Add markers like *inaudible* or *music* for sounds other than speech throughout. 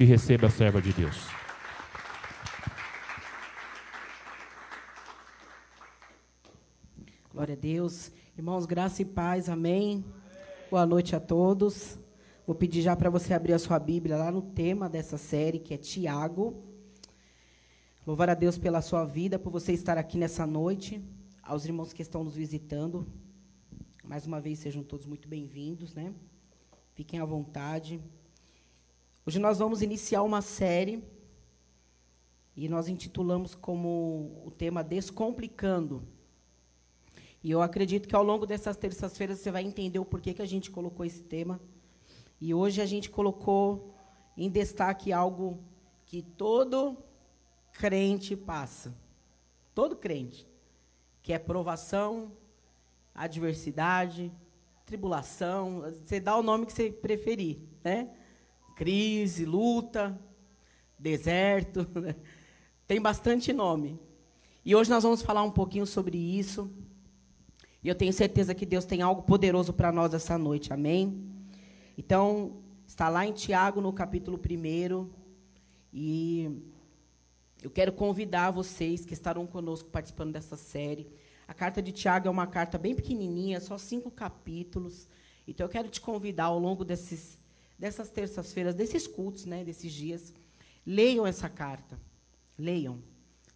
e receba a serva de Deus. Glória a Deus. Irmãos, graça e paz, amém. Boa noite a todos. Vou pedir já para você abrir a sua Bíblia lá no tema dessa série, que é Tiago. Louvar a Deus pela sua vida, por você estar aqui nessa noite. Aos irmãos que estão nos visitando, mais uma vez sejam todos muito bem-vindos, né? Fiquem à vontade. Hoje nós vamos iniciar uma série e nós intitulamos como o tema Descomplicando. E eu acredito que ao longo dessas terças-feiras você vai entender o porquê que a gente colocou esse tema. E hoje a gente colocou em destaque algo que todo crente passa. Todo crente. Que é provação, adversidade, tribulação, você dá o nome que você preferir, né? Crise, luta, deserto, *laughs* né? tem bastante nome. E hoje nós vamos falar um pouquinho sobre isso. E eu tenho certeza que Deus tem algo poderoso para nós essa noite, amém? Então, está lá em Tiago, no capítulo 1. E eu quero convidar vocês que estarão conosco participando dessa série. A carta de Tiago é uma carta bem pequenininha, só cinco capítulos. Então, eu quero te convidar ao longo desses, dessas terças-feiras, desses cultos, né, desses dias, leiam essa carta. Leiam.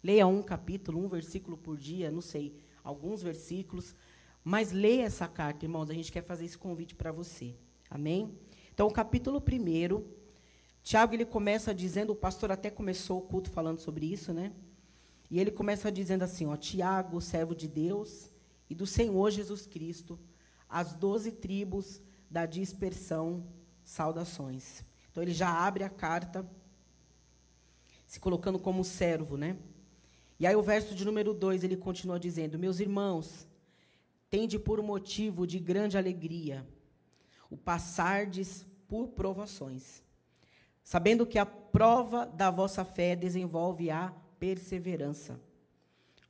Leiam um capítulo, um versículo por dia, não sei, alguns versículos mas leia essa carta, irmãos. A gente quer fazer esse convite para você. Amém? Então, o capítulo 1, Tiago ele começa dizendo, o pastor até começou o culto falando sobre isso, né? E ele começa dizendo assim, ó, Tiago, servo de Deus e do Senhor Jesus Cristo, as doze tribos da dispersão, saudações. Então ele já abre a carta se colocando como servo, né? E aí o verso de número 2, ele continua dizendo: Meus irmãos, tende por motivo de grande alegria o passardes por provações, sabendo que a prova da vossa fé desenvolve a perseverança.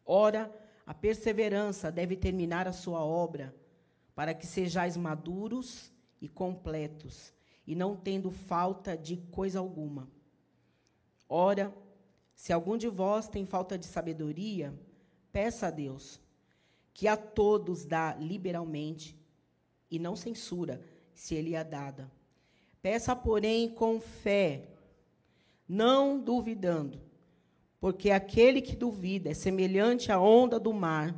Ora, a perseverança deve terminar a sua obra, para que sejais maduros e completos, e não tendo falta de coisa alguma. Ora, se algum de vós tem falta de sabedoria, peça a Deus que a todos dá liberalmente e não censura se ele é dada. Peça, porém, com fé, não duvidando, porque aquele que duvida é semelhante à onda do mar,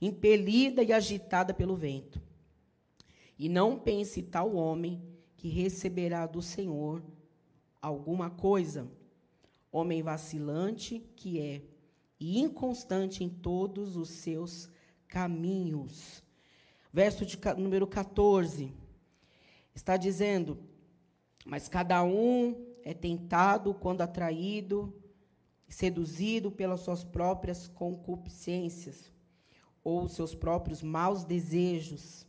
impelida e agitada pelo vento. E não pense tal homem que receberá do Senhor alguma coisa, homem vacilante que é, e inconstante em todos os seus caminhos. Verso de número 14 está dizendo: Mas cada um é tentado quando atraído, seduzido pelas suas próprias concupiscências ou seus próprios maus desejos.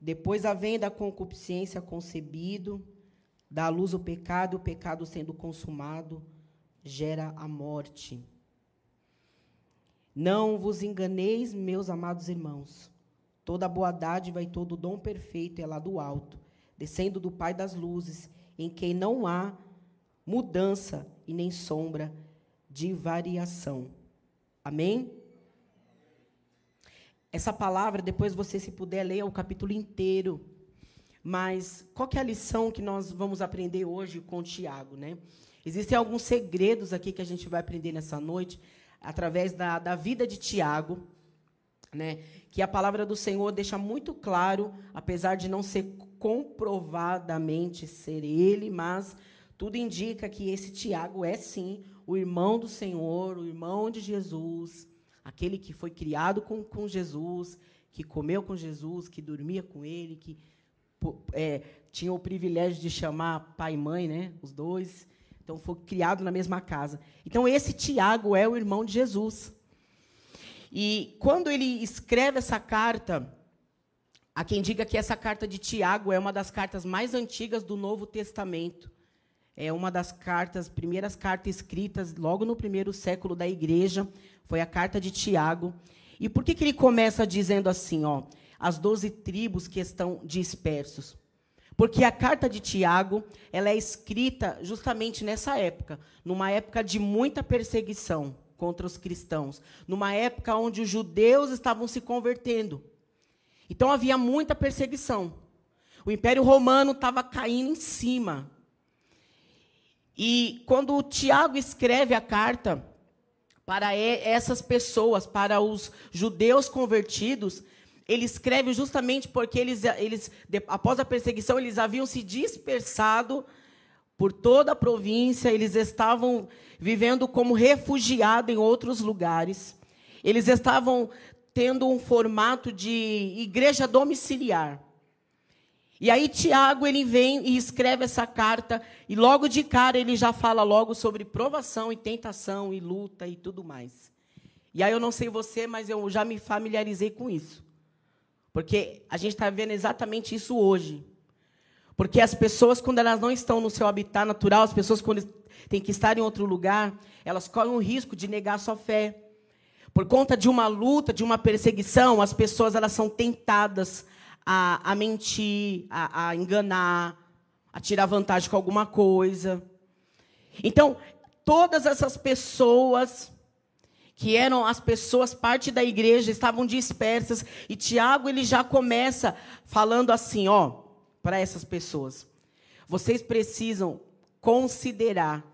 Depois, a concupiscência concebido, dá à luz o pecado, e o pecado sendo consumado, gera a morte. Não vos enganeis, meus amados irmãos. Toda boa dádiva e todo dom perfeito é lá do alto, descendo do Pai das luzes, em quem não há mudança e nem sombra de variação. Amém? Essa palavra, depois você, se puder, leia o capítulo inteiro. Mas qual é a lição que nós vamos aprender hoje com Tiago, né? Existem alguns segredos aqui que a gente vai aprender nessa noite através da, da vida de Tiago, né, que a palavra do Senhor deixa muito claro, apesar de não ser comprovadamente ser ele, mas tudo indica que esse Tiago é sim o irmão do Senhor, o irmão de Jesus, aquele que foi criado com, com Jesus, que comeu com Jesus, que dormia com ele, que é, tinha o privilégio de chamar pai e mãe, né, os dois. Então, foi criado na mesma casa. Então, esse Tiago é o irmão de Jesus. E quando ele escreve essa carta, há quem diga que essa carta de Tiago é uma das cartas mais antigas do Novo Testamento. É uma das cartas, primeiras cartas escritas logo no primeiro século da igreja, foi a carta de Tiago. E por que, que ele começa dizendo assim, ó, as doze tribos que estão dispersos? Porque a carta de Tiago, ela é escrita justamente nessa época, numa época de muita perseguição contra os cristãos, numa época onde os judeus estavam se convertendo. Então havia muita perseguição. O Império Romano estava caindo em cima. E quando Tiago escreve a carta para essas pessoas, para os judeus convertidos, ele escreve justamente porque eles, eles, após a perseguição, eles haviam se dispersado por toda a província, eles estavam vivendo como refugiados em outros lugares. Eles estavam tendo um formato de igreja domiciliar. E aí Tiago ele vem e escreve essa carta e logo de cara ele já fala logo sobre provação e tentação e luta e tudo mais. E aí eu não sei você, mas eu já me familiarizei com isso. Porque a gente está vendo exatamente isso hoje. Porque as pessoas, quando elas não estão no seu habitat natural, as pessoas, quando têm que estar em outro lugar, elas correm o risco de negar sua fé. Por conta de uma luta, de uma perseguição, as pessoas elas são tentadas a, a mentir, a, a enganar, a tirar vantagem com alguma coisa. Então, todas essas pessoas que eram as pessoas, parte da igreja, estavam dispersas. E Tiago ele já começa falando assim, ó, para essas pessoas. Vocês precisam considerar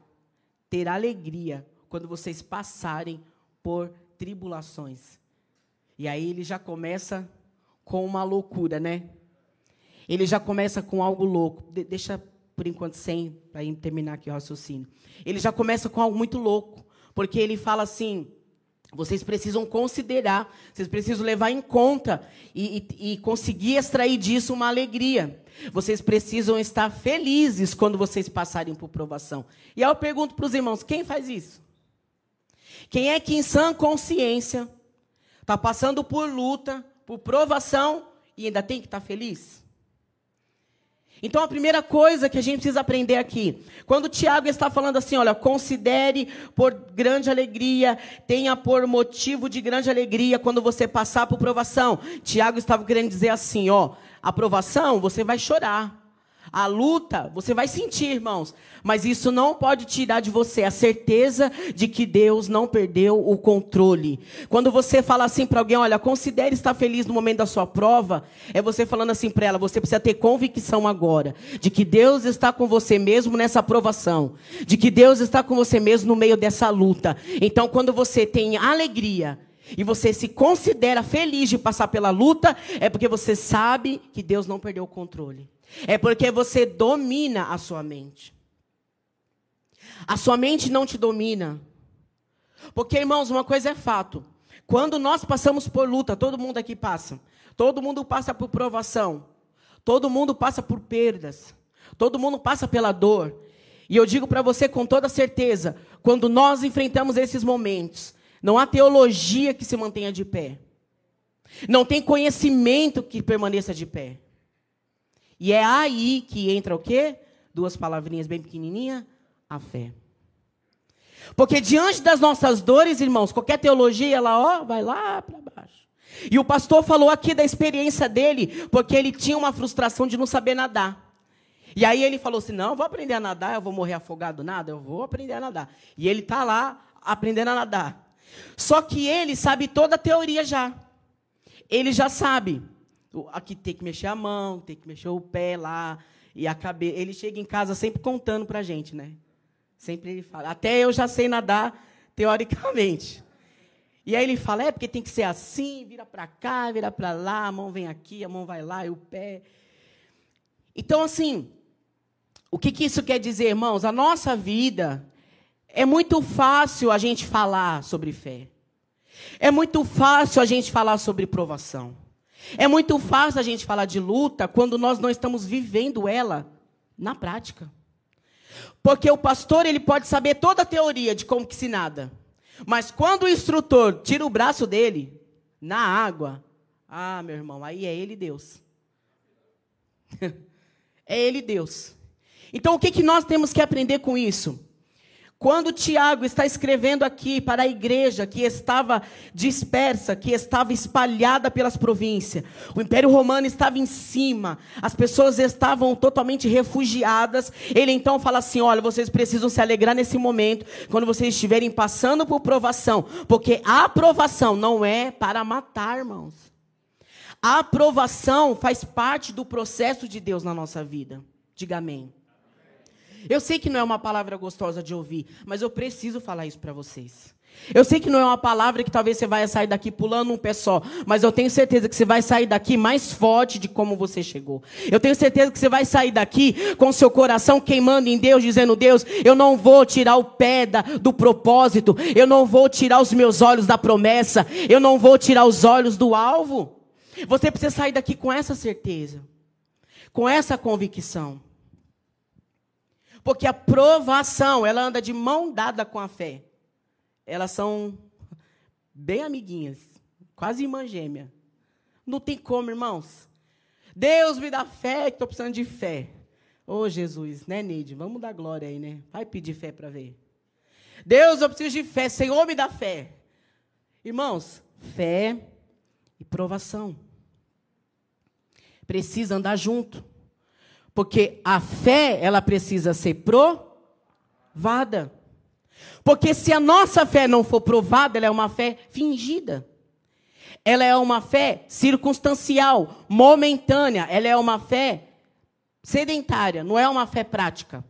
ter alegria quando vocês passarem por tribulações. E aí ele já começa com uma loucura, né? Ele já começa com algo louco. De deixa por enquanto sem para terminar aqui o raciocínio. Ele já começa com algo muito louco, porque ele fala assim: vocês precisam considerar, vocês precisam levar em conta e, e, e, conseguir extrair disso uma alegria. Vocês precisam estar felizes quando vocês passarem por provação. E aí eu pergunto para os irmãos: quem faz isso? Quem é que em sã consciência está passando por luta, por provação e ainda tem que estar feliz? Então a primeira coisa que a gente precisa aprender aqui, quando Tiago está falando assim, olha, considere por grande alegria, tenha por motivo de grande alegria quando você passar por provação. Tiago estava querendo dizer assim, ó, a provação você vai chorar. A luta, você vai sentir, irmãos, mas isso não pode tirar de você a certeza de que Deus não perdeu o controle. Quando você fala assim para alguém, olha, considere estar feliz no momento da sua prova, é você falando assim para ela, você precisa ter convicção agora de que Deus está com você mesmo nessa aprovação, de que Deus está com você mesmo no meio dessa luta. Então, quando você tem alegria, e você se considera feliz de passar pela luta, é porque você sabe que Deus não perdeu o controle. É porque você domina a sua mente. A sua mente não te domina. Porque, irmãos, uma coisa é fato. Quando nós passamos por luta, todo mundo aqui passa. Todo mundo passa por provação. Todo mundo passa por perdas. Todo mundo passa pela dor. E eu digo para você com toda certeza: quando nós enfrentamos esses momentos, não há teologia que se mantenha de pé. Não tem conhecimento que permaneça de pé. E é aí que entra o quê? Duas palavrinhas bem pequenininha, a fé. Porque diante das nossas dores, irmãos, qualquer teologia, ela ó, vai lá para baixo. E o pastor falou aqui da experiência dele, porque ele tinha uma frustração de não saber nadar. E aí ele falou assim: "Não, eu vou aprender a nadar, eu vou morrer afogado nada, eu vou aprender a nadar". E ele tá lá aprendendo a nadar. Só que ele sabe toda a teoria já. Ele já sabe aqui tem que mexer a mão, tem que mexer o pé lá e a cabeça. Ele chega em casa sempre contando para a gente, né? Sempre ele fala. Até eu já sei nadar teoricamente. E aí ele fala, é porque tem que ser assim, vira para cá, vira para lá, a mão vem aqui, a mão vai lá e o pé. Então, assim, o que, que isso quer dizer, irmãos? A nossa vida é muito fácil a gente falar sobre fé. É muito fácil a gente falar sobre provação. É muito fácil a gente falar de luta quando nós não estamos vivendo ela na prática. Porque o pastor ele pode saber toda a teoria de como que se nada. Mas quando o instrutor tira o braço dele na água, ah, meu irmão, aí é ele Deus. *laughs* é ele Deus. Então o que, que nós temos que aprender com isso? Quando Tiago está escrevendo aqui para a igreja que estava dispersa, que estava espalhada pelas províncias, o Império Romano estava em cima, as pessoas estavam totalmente refugiadas. Ele então fala assim: olha, vocês precisam se alegrar nesse momento, quando vocês estiverem passando por provação, porque a provação não é para matar, irmãos. A aprovação faz parte do processo de Deus na nossa vida. Diga amém. Eu sei que não é uma palavra gostosa de ouvir, mas eu preciso falar isso para vocês. Eu sei que não é uma palavra que talvez você vai sair daqui pulando um pé só, mas eu tenho certeza que você vai sair daqui mais forte de como você chegou. Eu tenho certeza que você vai sair daqui com seu coração queimando em Deus, dizendo: Deus, eu não vou tirar o pé da, do propósito, eu não vou tirar os meus olhos da promessa, eu não vou tirar os olhos do alvo. Você precisa sair daqui com essa certeza, com essa convicção. Porque a provação, ela anda de mão dada com a fé. Elas são bem amiguinhas, quase irmã gêmea. Não tem como, irmãos. Deus me dá fé, que estou precisando de fé. Ô oh, Jesus, né, Neide? Vamos dar glória aí, né? Vai pedir fé para ver. Deus, eu preciso de fé. Senhor, me dá fé. Irmãos, fé e provação. Precisa andar junto. Porque a fé, ela precisa ser provada. Porque se a nossa fé não for provada, ela é uma fé fingida. Ela é uma fé circunstancial, momentânea. Ela é uma fé sedentária, não é uma fé prática.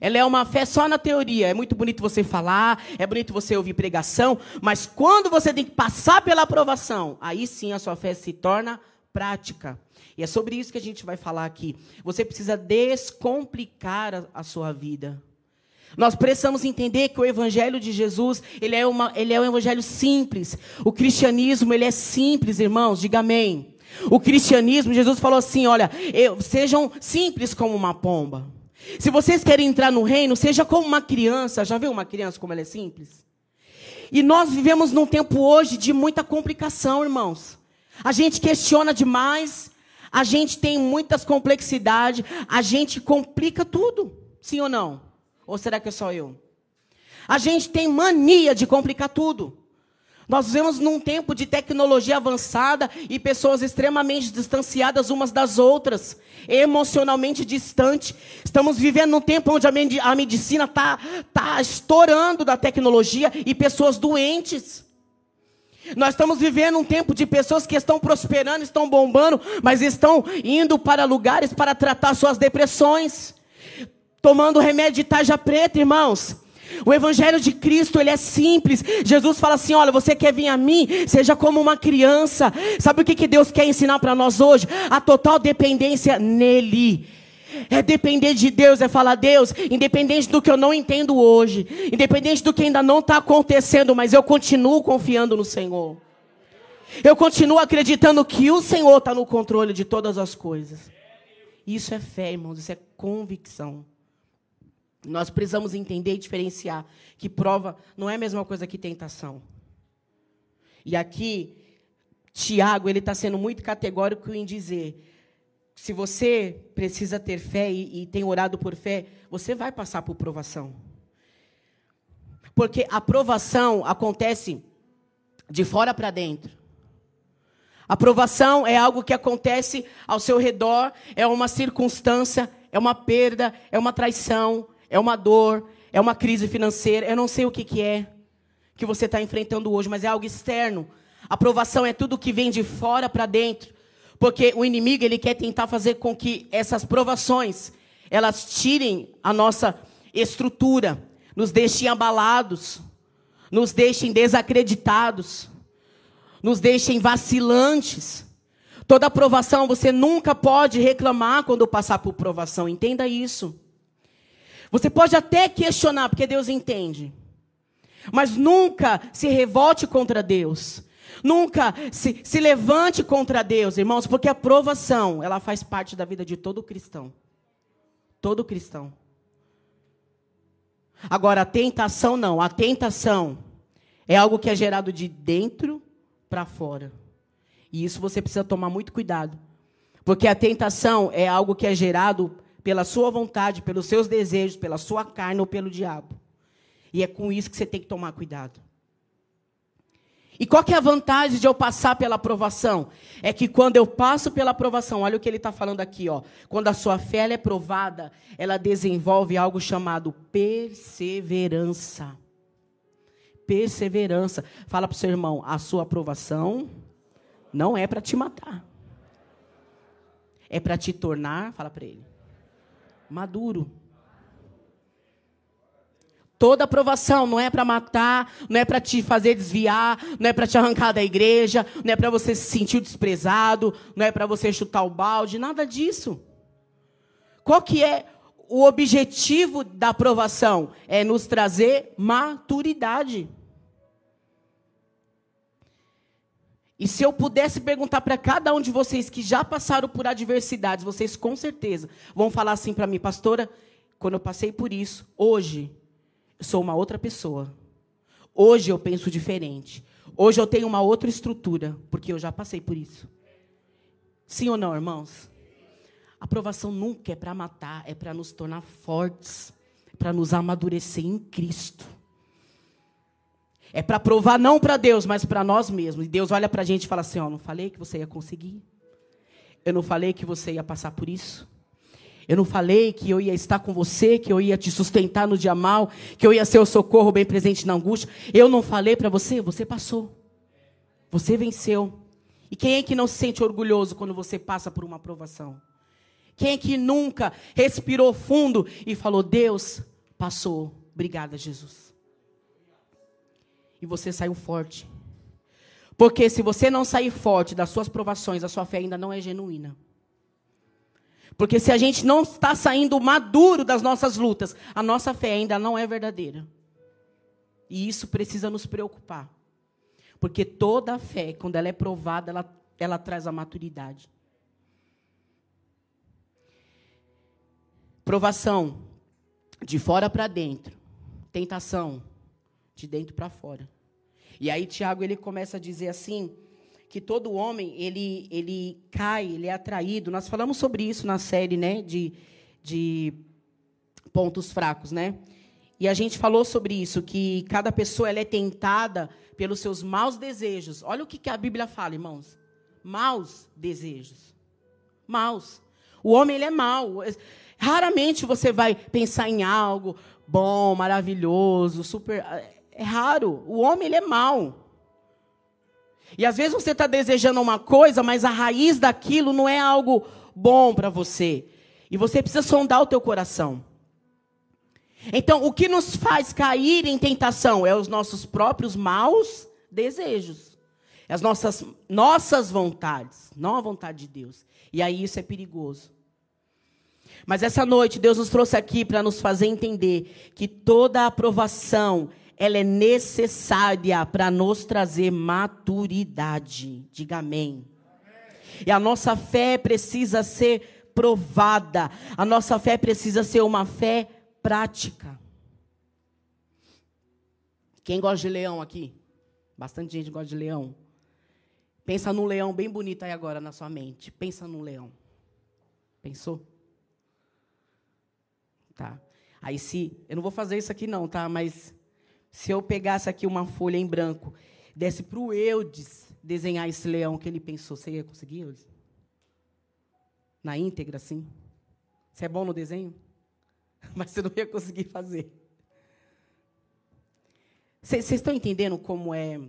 Ela é uma fé só na teoria. É muito bonito você falar, é bonito você ouvir pregação, mas quando você tem que passar pela aprovação, aí sim a sua fé se torna prática. E é sobre isso que a gente vai falar aqui. Você precisa descomplicar a, a sua vida. Nós precisamos entender que o evangelho de Jesus, ele é, uma, ele é um evangelho simples. O cristianismo, ele é simples, irmãos, diga amém. O cristianismo, Jesus falou assim, olha, eu, sejam simples como uma pomba. Se vocês querem entrar no reino, seja como uma criança. Já viu uma criança como ela é simples? E nós vivemos num tempo hoje de muita complicação, irmãos. A gente questiona demais, a gente tem muitas complexidades, a gente complica tudo. Sim ou não? Ou será que é só eu? A gente tem mania de complicar tudo. Nós vivemos num tempo de tecnologia avançada e pessoas extremamente distanciadas umas das outras, emocionalmente distantes. Estamos vivendo num tempo onde a medicina está tá estourando da tecnologia e pessoas doentes. Nós estamos vivendo um tempo de pessoas que estão prosperando, estão bombando, mas estão indo para lugares para tratar suas depressões, tomando remédio de tarja preta, irmãos. O evangelho de Cristo, ele é simples. Jesus fala assim: "Olha, você quer vir a mim, seja como uma criança". Sabe o que que Deus quer ensinar para nós hoje? A total dependência nele. É depender de Deus, é falar, Deus, independente do que eu não entendo hoje, independente do que ainda não está acontecendo, mas eu continuo confiando no Senhor. Eu continuo acreditando que o Senhor está no controle de todas as coisas. Isso é fé, irmãos, isso é convicção. Nós precisamos entender e diferenciar que prova não é a mesma coisa que tentação. E aqui, Tiago, ele está sendo muito categórico em dizer se você precisa ter fé e, e tem orado por fé, você vai passar por provação. Porque a provação acontece de fora para dentro. A provação é algo que acontece ao seu redor, é uma circunstância, é uma perda, é uma traição, é uma dor, é uma crise financeira. Eu não sei o que, que é que você está enfrentando hoje, mas é algo externo. A provação é tudo que vem de fora para dentro. Porque o inimigo ele quer tentar fazer com que essas provações elas tirem a nossa estrutura, nos deixem abalados, nos deixem desacreditados, nos deixem vacilantes. Toda provação você nunca pode reclamar quando passar por provação, entenda isso. Você pode até questionar, porque Deus entende. Mas nunca se revolte contra Deus. Nunca se, se levante contra Deus, irmãos, porque a provação, ela faz parte da vida de todo cristão. Todo cristão. Agora, a tentação não. A tentação é algo que é gerado de dentro para fora. E isso você precisa tomar muito cuidado. Porque a tentação é algo que é gerado pela sua vontade, pelos seus desejos, pela sua carne ou pelo diabo. E é com isso que você tem que tomar cuidado. E qual que é a vantagem de eu passar pela aprovação? É que quando eu passo pela aprovação, olha o que ele está falando aqui, ó. Quando a sua fé é provada, ela desenvolve algo chamado perseverança. Perseverança. Fala para o seu irmão, a sua aprovação não é para te matar. É para te tornar, fala para ele, maduro. Toda aprovação não é para matar, não é para te fazer desviar, não é para te arrancar da igreja, não é para você se sentir desprezado, não é para você chutar o balde, nada disso. Qual que é o objetivo da aprovação? É nos trazer maturidade. E se eu pudesse perguntar para cada um de vocês que já passaram por adversidades, vocês com certeza vão falar assim para mim, pastora, quando eu passei por isso, hoje sou uma outra pessoa. Hoje eu penso diferente. Hoje eu tenho uma outra estrutura, porque eu já passei por isso. Sim ou não, irmãos? A aprovação nunca é para matar, é para nos tornar fortes, para nos amadurecer em Cristo. É para provar não para Deus, mas para nós mesmos. E Deus olha para a gente e fala assim: Ó, não falei que você ia conseguir? Eu não falei que você ia passar por isso? Eu não falei que eu ia estar com você, que eu ia te sustentar no dia mal, que eu ia ser o socorro bem presente na angústia. Eu não falei para você, você passou. Você venceu. E quem é que não se sente orgulhoso quando você passa por uma aprovação? Quem é que nunca respirou fundo e falou: Deus passou, obrigada, Jesus. E você saiu forte. Porque se você não sair forte das suas provações, a sua fé ainda não é genuína. Porque se a gente não está saindo maduro das nossas lutas, a nossa fé ainda não é verdadeira. E isso precisa nos preocupar. Porque toda fé, quando ela é provada, ela, ela traz a maturidade. Provação de fora para dentro. Tentação de dentro para fora. E aí Tiago ele começa a dizer assim, que todo homem ele, ele cai, ele é atraído. Nós falamos sobre isso na série né, de, de pontos fracos. Né? E a gente falou sobre isso, que cada pessoa ela é tentada pelos seus maus desejos. Olha o que, a Bíblia fala, irmãos. Maus desejos. Maus. O homem ele é mau. Raramente você vai pensar em algo bom, maravilhoso, super. É raro. O homem ele é mau. E às vezes você está desejando uma coisa, mas a raiz daquilo não é algo bom para você. E você precisa sondar o teu coração. Então, o que nos faz cair em tentação é os nossos próprios maus desejos. É as nossas, nossas vontades, não a vontade de Deus. E aí isso é perigoso. Mas essa noite Deus nos trouxe aqui para nos fazer entender que toda aprovação ela é necessária para nos trazer maturidade. Diga amém. E a nossa fé precisa ser provada. A nossa fé precisa ser uma fé prática. Quem gosta de leão aqui? Bastante gente gosta de leão. Pensa num leão bem bonito aí agora na sua mente. Pensa num leão. Pensou? Tá. Aí se, eu não vou fazer isso aqui não, tá? Mas se eu pegasse aqui uma folha em branco, desse para o Eudes desenhar esse leão que ele pensou, você ia conseguir, Eudes? Na íntegra, assim? Você é bom no desenho? *laughs* Mas você não ia conseguir fazer. Vocês estão entendendo como é.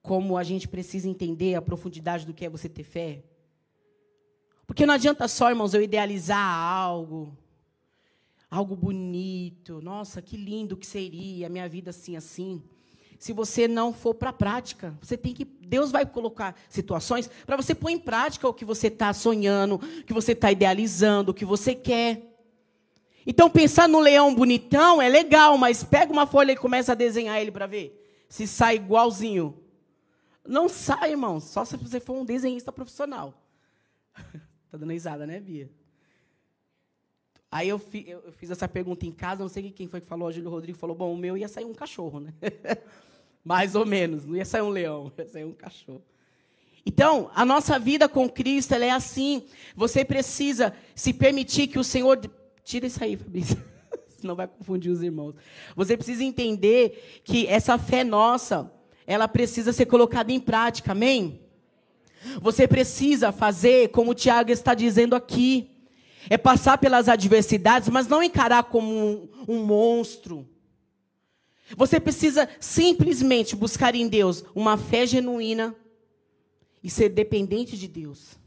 Como a gente precisa entender a profundidade do que é você ter fé? Porque não adianta só, irmãos, eu idealizar algo, algo bonito. Nossa, que lindo que seria minha vida assim assim. Se você não for para a prática, você tem que Deus vai colocar situações para você pôr em prática o que você está sonhando, o que você está idealizando, o que você quer. Então pensar no leão bonitão é legal, mas pega uma folha e começa a desenhar ele para ver se sai igualzinho. Não sai, irmão, só se você for um desenhista profissional. *laughs* tá dando risada, né, Bia? Aí eu, fi, eu, fiz essa pergunta em casa, não sei quem foi que falou, o Júlio Rodrigo falou, bom, o meu ia sair um cachorro, né? *laughs* Mais ou menos, não ia sair um leão, ia sair um cachorro. Então, a nossa vida com Cristo, ela é assim. Você precisa se permitir que o Senhor... Tira isso aí, Fabrício. *laughs* senão vai confundir os irmãos. Você precisa entender que essa fé nossa, ela precisa ser colocada em prática, amém? Você precisa fazer como o Tiago está dizendo aqui. É passar pelas adversidades, mas não encarar como um, um monstro. Você precisa simplesmente buscar em Deus uma fé genuína e ser dependente de Deus.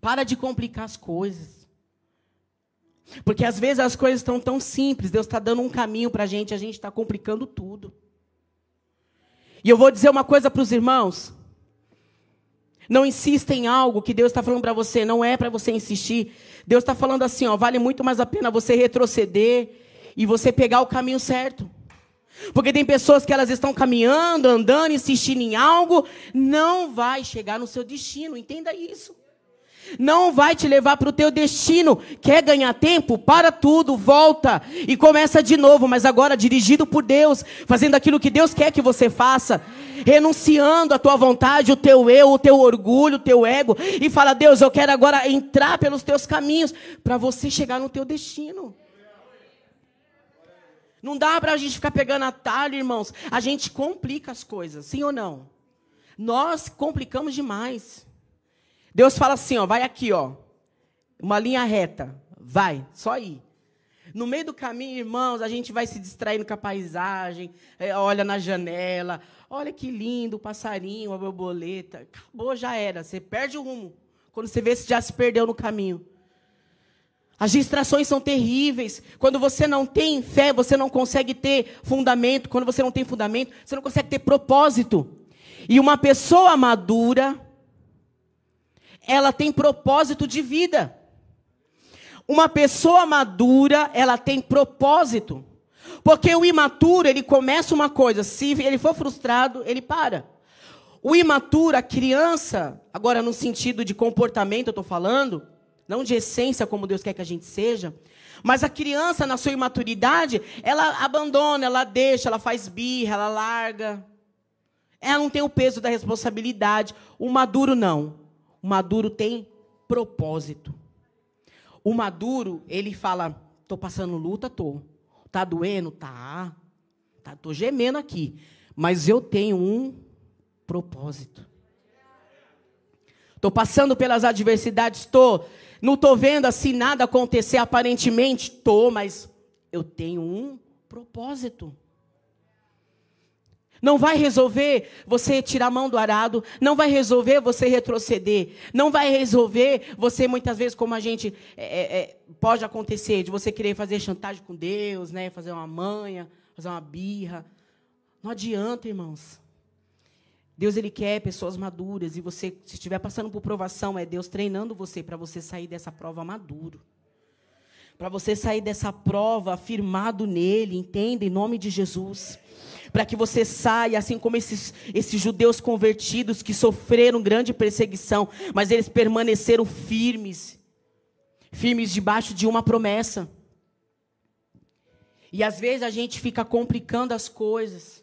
Para de complicar as coisas. Porque às vezes as coisas estão tão simples, Deus está dando um caminho para a gente, a gente está complicando tudo. E eu vou dizer uma coisa para os irmãos. Não insista em algo que Deus está falando para você, não é para você insistir. Deus está falando assim, ó, vale muito mais a pena você retroceder e você pegar o caminho certo. Porque tem pessoas que elas estão caminhando, andando, insistindo em algo, não vai chegar no seu destino, entenda isso não vai te levar para o teu destino. Quer ganhar tempo? Para tudo, volta e começa de novo, mas agora dirigido por Deus, fazendo aquilo que Deus quer que você faça, renunciando a tua vontade, o teu eu, o teu orgulho, o teu ego, e fala: Deus, eu quero agora entrar pelos teus caminhos para você chegar no teu destino. Não dá para a gente ficar pegando atalho, irmãos. A gente complica as coisas, sim ou não? Nós complicamos demais. Deus fala assim, ó, vai aqui, ó. Uma linha reta. Vai, só ir. No meio do caminho, irmãos, a gente vai se distraindo com a paisagem, é, olha na janela, olha que lindo o passarinho, a borboleta. Acabou, já era. Você perde o rumo. Quando você vê se já se perdeu no caminho. As distrações são terríveis. Quando você não tem fé, você não consegue ter fundamento. Quando você não tem fundamento, você não consegue ter propósito. E uma pessoa madura, ela tem propósito de vida. Uma pessoa madura, ela tem propósito. Porque o imaturo, ele começa uma coisa, se ele for frustrado, ele para. O imaturo, a criança, agora no sentido de comportamento eu estou falando, não de essência como Deus quer que a gente seja, mas a criança, na sua imaturidade, ela abandona, ela deixa, ela faz birra, ela larga. Ela não tem o peso da responsabilidade. O maduro não. O maduro tem propósito. O maduro, ele fala: tô passando luta, tô. Tá doendo, tá. Tá, tô gemendo aqui, mas eu tenho um propósito. Tô passando pelas adversidades, tô. Não tô vendo assim nada acontecer aparentemente, tô, mas eu tenho um propósito. Não vai resolver você tirar a mão do arado, não vai resolver você retroceder, não vai resolver você, muitas vezes, como a gente é, é, é, pode acontecer, de você querer fazer chantagem com Deus, né, fazer uma manha, fazer uma birra. Não adianta, irmãos. Deus ele quer pessoas maduras e você, se estiver passando por provação, é Deus treinando você para você sair dessa prova maduro. Para você sair dessa prova afirmado nele, entende? Em nome de Jesus para que você saia, assim como esses, esses judeus convertidos que sofreram grande perseguição, mas eles permaneceram firmes, firmes debaixo de uma promessa. E às vezes a gente fica complicando as coisas.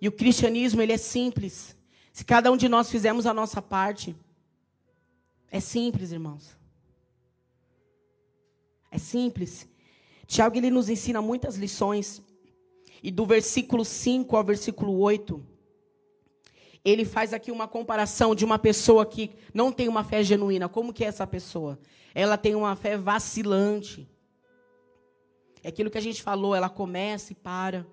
E o cristianismo, ele é simples. Se cada um de nós fizermos a nossa parte, é simples, irmãos. É simples. Tiago ele nos ensina muitas lições. E do versículo 5 ao versículo 8, ele faz aqui uma comparação de uma pessoa que não tem uma fé genuína. Como que é essa pessoa? Ela tem uma fé vacilante. É aquilo que a gente falou, ela começa e para.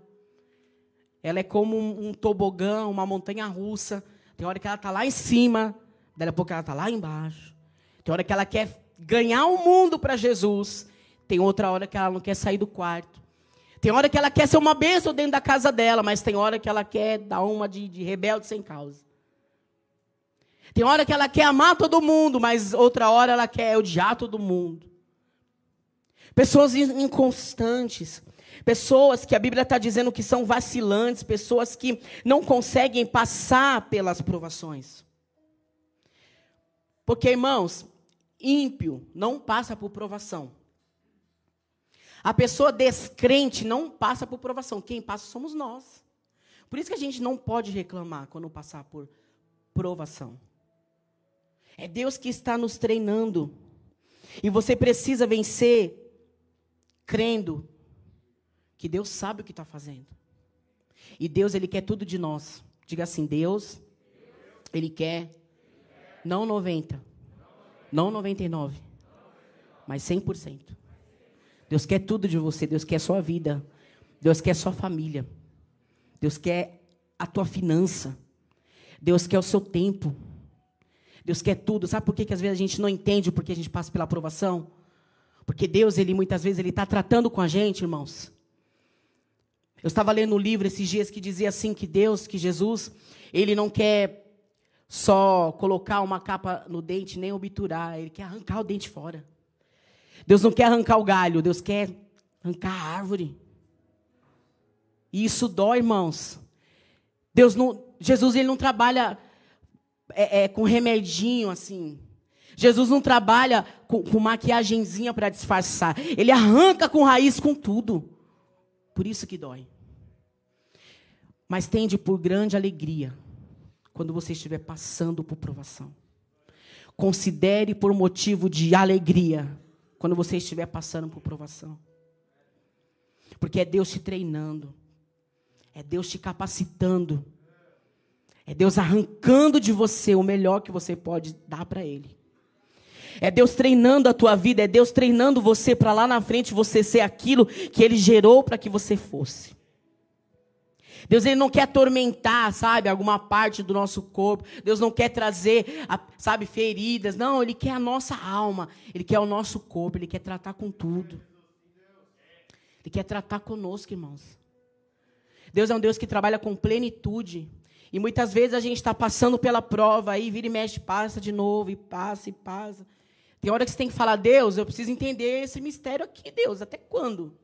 Ela é como um, um tobogã, uma montanha russa. Tem hora que ela está lá em cima, daí a pouco ela está lá embaixo. Tem hora que ela quer ganhar o mundo para Jesus. Tem outra hora que ela não quer sair do quarto. Tem hora que ela quer ser uma bênção dentro da casa dela, mas tem hora que ela quer dar uma de, de rebelde sem causa. Tem hora que ela quer amar todo mundo, mas outra hora ela quer odiar todo mundo. Pessoas inconstantes. Pessoas que a Bíblia está dizendo que são vacilantes, pessoas que não conseguem passar pelas provações. Porque, irmãos, ímpio não passa por provação. A pessoa descrente não passa por provação. Quem passa somos nós. Por isso que a gente não pode reclamar quando passar por provação. É Deus que está nos treinando. E você precisa vencer crendo que Deus sabe o que está fazendo. E Deus, Ele quer tudo de nós. Diga assim: Deus, Ele quer não 90, não 99, mas 100%. Deus quer tudo de você. Deus quer sua vida. Deus quer sua família. Deus quer a tua finança. Deus quer o seu tempo. Deus quer tudo. Sabe por que, que às vezes a gente não entende porque a gente passa pela aprovação? Porque Deus, ele muitas vezes, ele está tratando com a gente, irmãos. Eu estava lendo um livro esses dias que dizia assim que Deus, que Jesus, ele não quer só colocar uma capa no dente, nem obturar, ele quer arrancar o dente fora. Deus não quer arrancar o galho, Deus quer arrancar a árvore. E isso dói, irmãos. Deus não, Jesus ele não trabalha é, é, com remedinho assim. Jesus não trabalha com, com para disfarçar. Ele arranca com raiz com tudo. Por isso que dói. Mas tende por grande alegria quando você estiver passando por provação. Considere por motivo de alegria quando você estiver passando por provação. Porque é Deus te treinando. É Deus te capacitando. É Deus arrancando de você o melhor que você pode dar para Ele. É Deus treinando a tua vida, é Deus treinando você para lá na frente você ser aquilo que Ele gerou para que você fosse. Deus ele não quer atormentar, sabe, alguma parte do nosso corpo. Deus não quer trazer, sabe, feridas. Não, ele quer a nossa alma. Ele quer o nosso corpo. Ele quer tratar com tudo. Ele quer tratar conosco, irmãos. Deus é um Deus que trabalha com plenitude. E muitas vezes a gente está passando pela prova, aí vira e mexe, passa de novo, e passa, e passa. Tem hora que você tem que falar, Deus, eu preciso entender esse mistério aqui, Deus, até quando?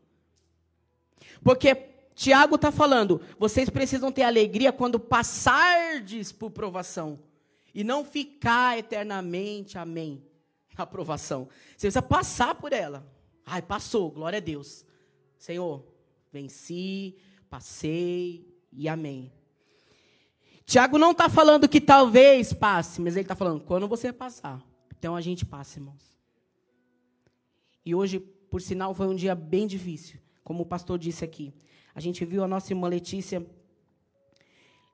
Porque Tiago está falando, vocês precisam ter alegria quando passardes por provação. E não ficar eternamente, amém, a provação. Você precisa passar por ela. Ai, passou, glória a Deus. Senhor, venci, passei e amém. Tiago não está falando que talvez passe, mas ele está falando quando você passar. Então a gente passa, irmãos. E hoje, por sinal, foi um dia bem difícil, como o pastor disse aqui. A gente viu a nossa irmã Letícia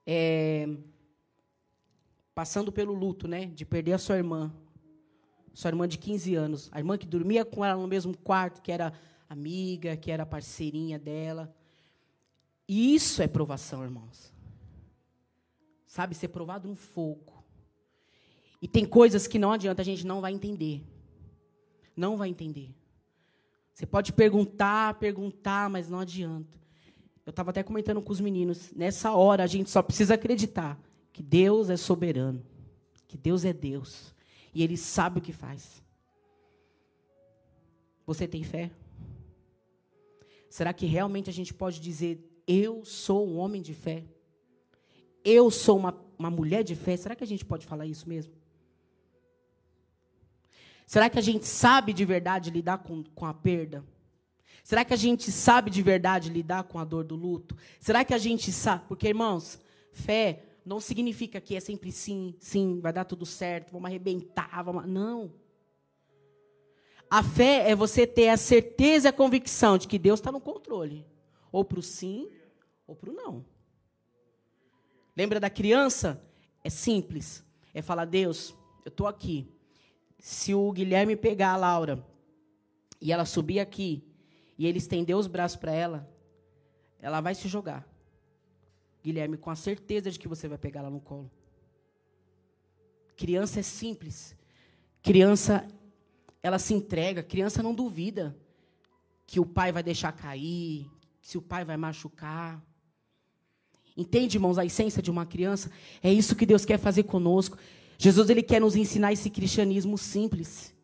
é, passando pelo luto, né? De perder a sua irmã. Sua irmã de 15 anos. A irmã que dormia com ela no mesmo quarto, que era amiga, que era parceirinha dela. E isso é provação, irmãos. Sabe, ser provado no fogo. E tem coisas que não adianta, a gente não vai entender. Não vai entender. Você pode perguntar, perguntar, mas não adianta. Eu estava até comentando com os meninos. Nessa hora, a gente só precisa acreditar que Deus é soberano, que Deus é Deus e Ele sabe o que faz. Você tem fé? Será que realmente a gente pode dizer: Eu sou um homem de fé? Eu sou uma, uma mulher de fé? Será que a gente pode falar isso mesmo? Será que a gente sabe de verdade lidar com, com a perda? Será que a gente sabe de verdade lidar com a dor do luto? Será que a gente sabe? Porque, irmãos, fé não significa que é sempre sim, sim, vai dar tudo certo, vamos arrebentar, vamos. Não. A fé é você ter a certeza e a convicção de que Deus está no controle. Ou para o sim, ou para o não. Lembra da criança? É simples. É falar, Deus, eu estou aqui. Se o Guilherme pegar a Laura e ela subir aqui e ele estender os braços para ela, ela vai se jogar. Guilherme, com a certeza de que você vai pegar ela no colo. Criança é simples. Criança, ela se entrega. Criança não duvida que o pai vai deixar cair, se o pai vai machucar. Entende, irmãos, a essência de uma criança? É isso que Deus quer fazer conosco. Jesus ele quer nos ensinar esse cristianismo simples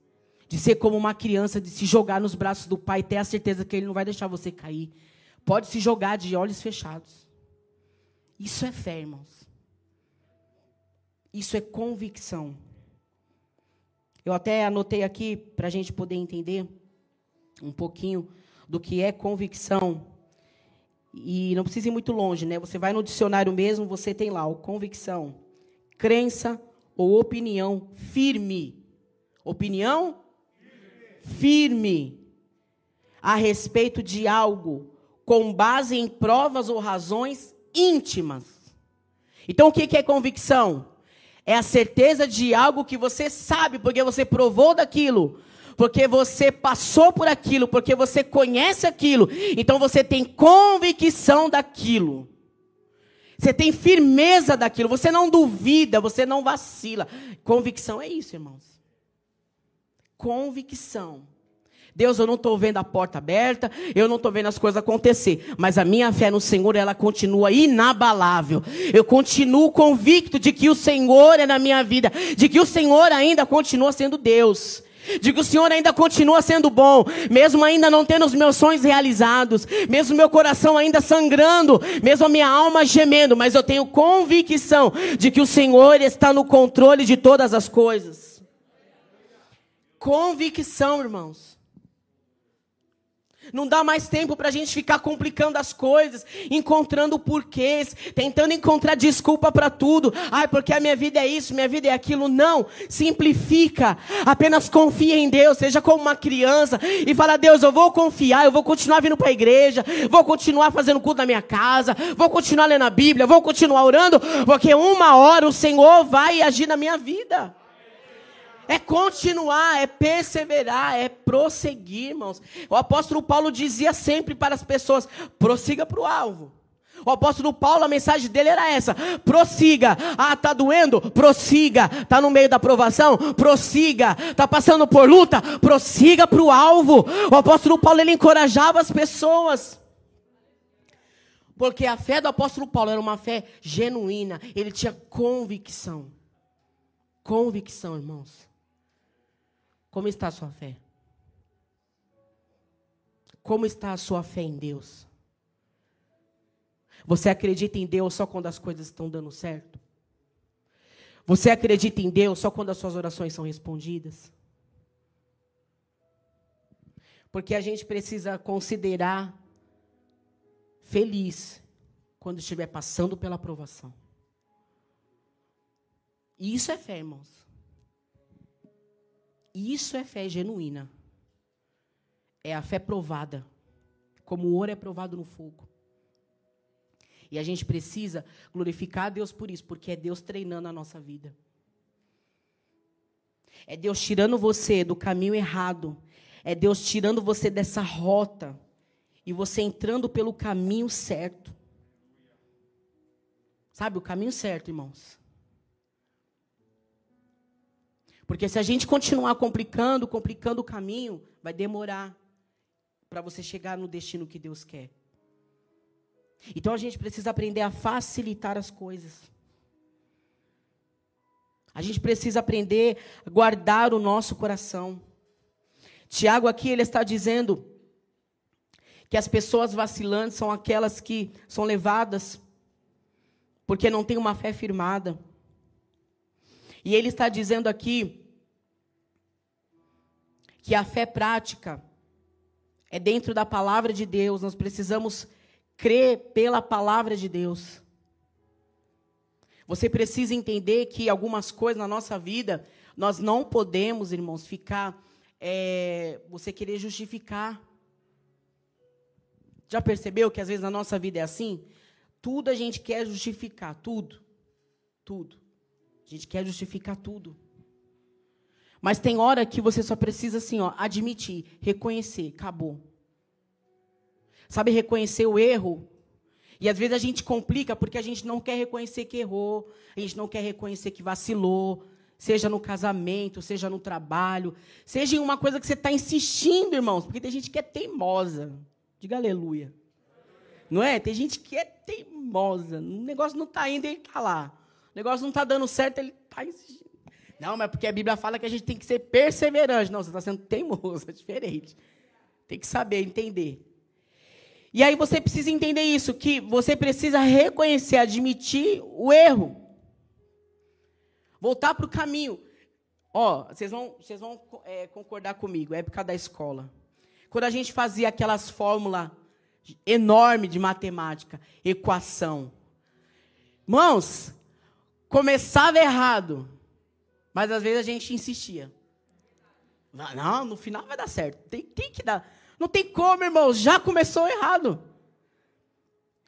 de ser como uma criança, de se jogar nos braços do pai ter a certeza que ele não vai deixar você cair. Pode se jogar de olhos fechados. Isso é fé, irmãos. Isso é convicção. Eu até anotei aqui para a gente poder entender um pouquinho do que é convicção. E não precisa ir muito longe, né? Você vai no dicionário mesmo, você tem lá o convicção, crença ou opinião firme. Opinião firme. a respeito de algo com base em provas ou razões íntimas. Então, o que é convicção? É a certeza de algo que você sabe, porque você provou daquilo, porque você passou por aquilo, porque você conhece aquilo. Então, você tem convicção daquilo. Você tem firmeza daquilo, você não duvida, você não vacila. Convicção é isso, irmãos. Convicção. Deus, eu não estou vendo a porta aberta, eu não estou vendo as coisas acontecer, mas a minha fé no Senhor, ela continua inabalável. Eu continuo convicto de que o Senhor é na minha vida, de que o Senhor ainda continua sendo Deus. De que o Senhor ainda continua sendo bom, mesmo ainda não tendo os meus sonhos realizados, mesmo meu coração ainda sangrando, mesmo a minha alma gemendo, mas eu tenho convicção de que o Senhor está no controle de todas as coisas. Convicção, irmãos. Não dá mais tempo para a gente ficar complicando as coisas, encontrando porquês, tentando encontrar desculpa para tudo. Ai, porque a minha vida é isso, minha vida é aquilo. Não, simplifica. Apenas confia em Deus, seja como uma criança e fala: Deus, eu vou confiar, eu vou continuar vindo para a igreja, vou continuar fazendo culto na minha casa, vou continuar lendo a Bíblia, vou continuar orando, porque uma hora o Senhor vai agir na minha vida. É continuar, é perseverar, é prosseguir, irmãos. O apóstolo Paulo dizia sempre para as pessoas: prossiga para o alvo. O apóstolo Paulo, a mensagem dele era essa: prossiga. Ah, tá doendo? Prossiga. Tá no meio da provação? Prossiga. Tá passando por luta? Prossiga para o alvo. O apóstolo Paulo ele encorajava as pessoas. Porque a fé do apóstolo Paulo era uma fé genuína. Ele tinha convicção. Convicção, irmãos. Como está a sua fé? Como está a sua fé em Deus? Você acredita em Deus só quando as coisas estão dando certo? Você acredita em Deus só quando as suas orações são respondidas? Porque a gente precisa considerar feliz quando estiver passando pela aprovação. E isso é fé, irmãos. Isso é fé genuína. É a fé provada. Como o ouro é provado no fogo. E a gente precisa glorificar a Deus por isso, porque é Deus treinando a nossa vida. É Deus tirando você do caminho errado. É Deus tirando você dessa rota. E você entrando pelo caminho certo. Sabe, o caminho certo, irmãos. Porque se a gente continuar complicando, complicando o caminho, vai demorar para você chegar no destino que Deus quer. Então a gente precisa aprender a facilitar as coisas. A gente precisa aprender a guardar o nosso coração. Tiago aqui ele está dizendo que as pessoas vacilantes são aquelas que são levadas porque não têm uma fé firmada. E ele está dizendo aqui que a fé prática é dentro da palavra de Deus, nós precisamos crer pela palavra de Deus. Você precisa entender que algumas coisas na nossa vida, nós não podemos, irmãos, ficar. É, você querer justificar. Já percebeu que às vezes na nossa vida é assim? Tudo a gente quer justificar, tudo. Tudo. A gente quer justificar tudo. Mas tem hora que você só precisa assim, ó, admitir, reconhecer, acabou. Sabe reconhecer o erro? E às vezes a gente complica porque a gente não quer reconhecer que errou, a gente não quer reconhecer que vacilou, seja no casamento, seja no trabalho, seja em uma coisa que você está insistindo, irmãos, porque tem gente que é teimosa. Diga aleluia. Não é? Tem gente que é teimosa. O negócio não está indo, ele está lá. Negócio não está dando certo, ele está insistindo. Não, mas porque a Bíblia fala que a gente tem que ser perseverante. Não, você está sendo teimoso, *laughs* é diferente. Tem que saber, entender. E aí você precisa entender isso, que você precisa reconhecer, admitir o erro. Voltar para o caminho. Ó, vocês vão, vocês vão é, concordar comigo, é época da escola. Quando a gente fazia aquelas fórmulas enormes de matemática, equação. Mãos, Começava errado, mas às vezes a gente insistia. Não, no final vai dar certo. Tem, tem que dar. Não tem como, irmão, já começou errado.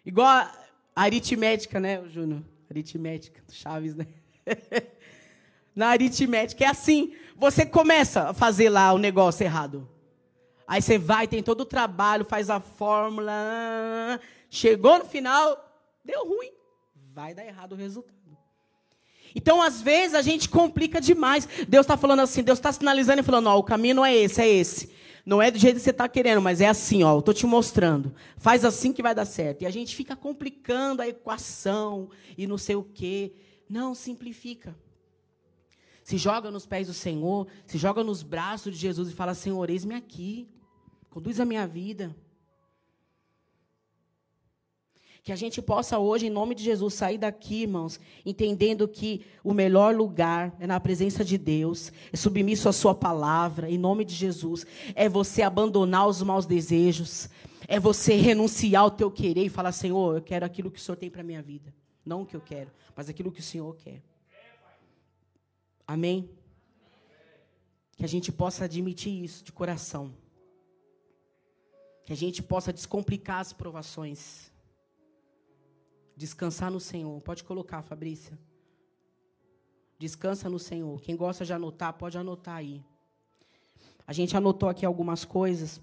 Igual a aritmética, né, Júnior? Aritmética, Chaves, né? *laughs* Na aritmética é assim. Você começa a fazer lá o negócio errado. Aí você vai, tem todo o trabalho, faz a fórmula. Chegou no final, deu ruim. Vai dar errado o resultado. Então, às vezes, a gente complica demais. Deus está falando assim, Deus está sinalizando e falando: ó, o caminho não é esse, é esse. Não é do jeito que você está querendo, mas é assim, ó. Eu estou te mostrando. Faz assim que vai dar certo. E a gente fica complicando a equação e não sei o quê. Não, simplifica. Se joga nos pés do Senhor, se joga nos braços de Jesus e fala: Senhor, eis-me aqui. Conduz a minha vida. Que a gente possa hoje, em nome de Jesus, sair daqui, irmãos, entendendo que o melhor lugar é na presença de Deus, é submisso à Sua palavra, em nome de Jesus. É você abandonar os maus desejos, é você renunciar ao teu querer e falar: Senhor, eu quero aquilo que o Senhor tem para a minha vida. Não o que eu quero, mas aquilo que o Senhor quer. Amém? Que a gente possa admitir isso de coração. Que a gente possa descomplicar as provações Descansar no Senhor. Pode colocar, Fabrícia. Descansa no Senhor. Quem gosta de anotar, pode anotar aí. A gente anotou aqui algumas coisas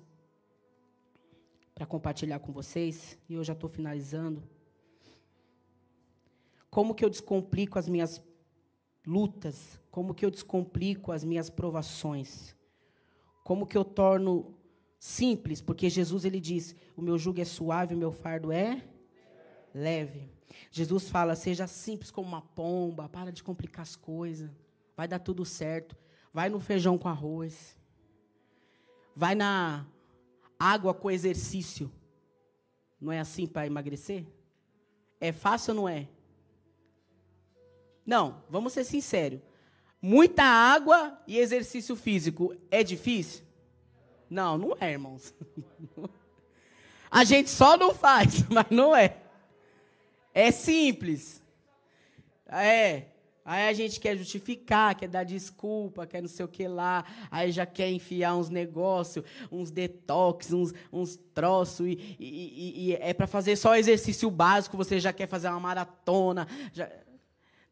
para compartilhar com vocês. E eu já estou finalizando. Como que eu descomplico as minhas lutas? Como que eu descomplico as minhas provações? Como que eu torno simples? Porque Jesus ele diz: "O meu jugo é suave, o meu fardo é leve. Jesus fala: seja simples como uma pomba, para de complicar as coisas, vai dar tudo certo. Vai no feijão com arroz, vai na água com exercício. Não é assim para emagrecer? É fácil ou não é? Não, vamos ser sinceros. Muita água e exercício físico é difícil? Não, não é, irmãos. *laughs* A gente só não faz, *laughs* mas não é. É simples. É. Aí a gente quer justificar, quer dar desculpa, quer não sei o que lá. Aí já quer enfiar uns negócios, uns detox, uns, uns troços. E, e, e, é para fazer só exercício básico, você já quer fazer uma maratona. Já...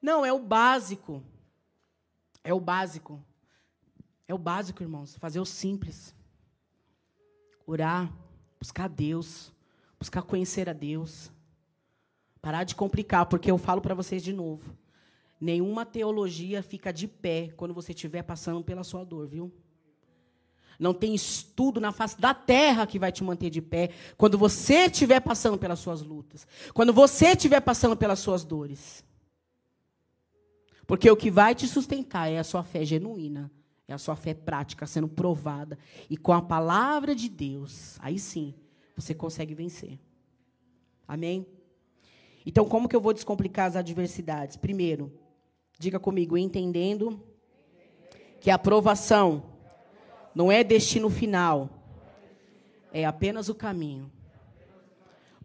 Não, é o básico. É o básico. É o básico, irmãos. Fazer o simples. Orar, buscar Deus, buscar conhecer a Deus. Parar de complicar, porque eu falo para vocês de novo. Nenhuma teologia fica de pé quando você estiver passando pela sua dor, viu? Não tem estudo na face da terra que vai te manter de pé quando você estiver passando pelas suas lutas. Quando você estiver passando pelas suas dores. Porque o que vai te sustentar é a sua fé genuína, é a sua fé prática sendo provada. E com a palavra de Deus, aí sim, você consegue vencer. Amém? Então, como que eu vou descomplicar as adversidades? Primeiro, diga comigo, entendendo que a aprovação não é destino final, é apenas o caminho.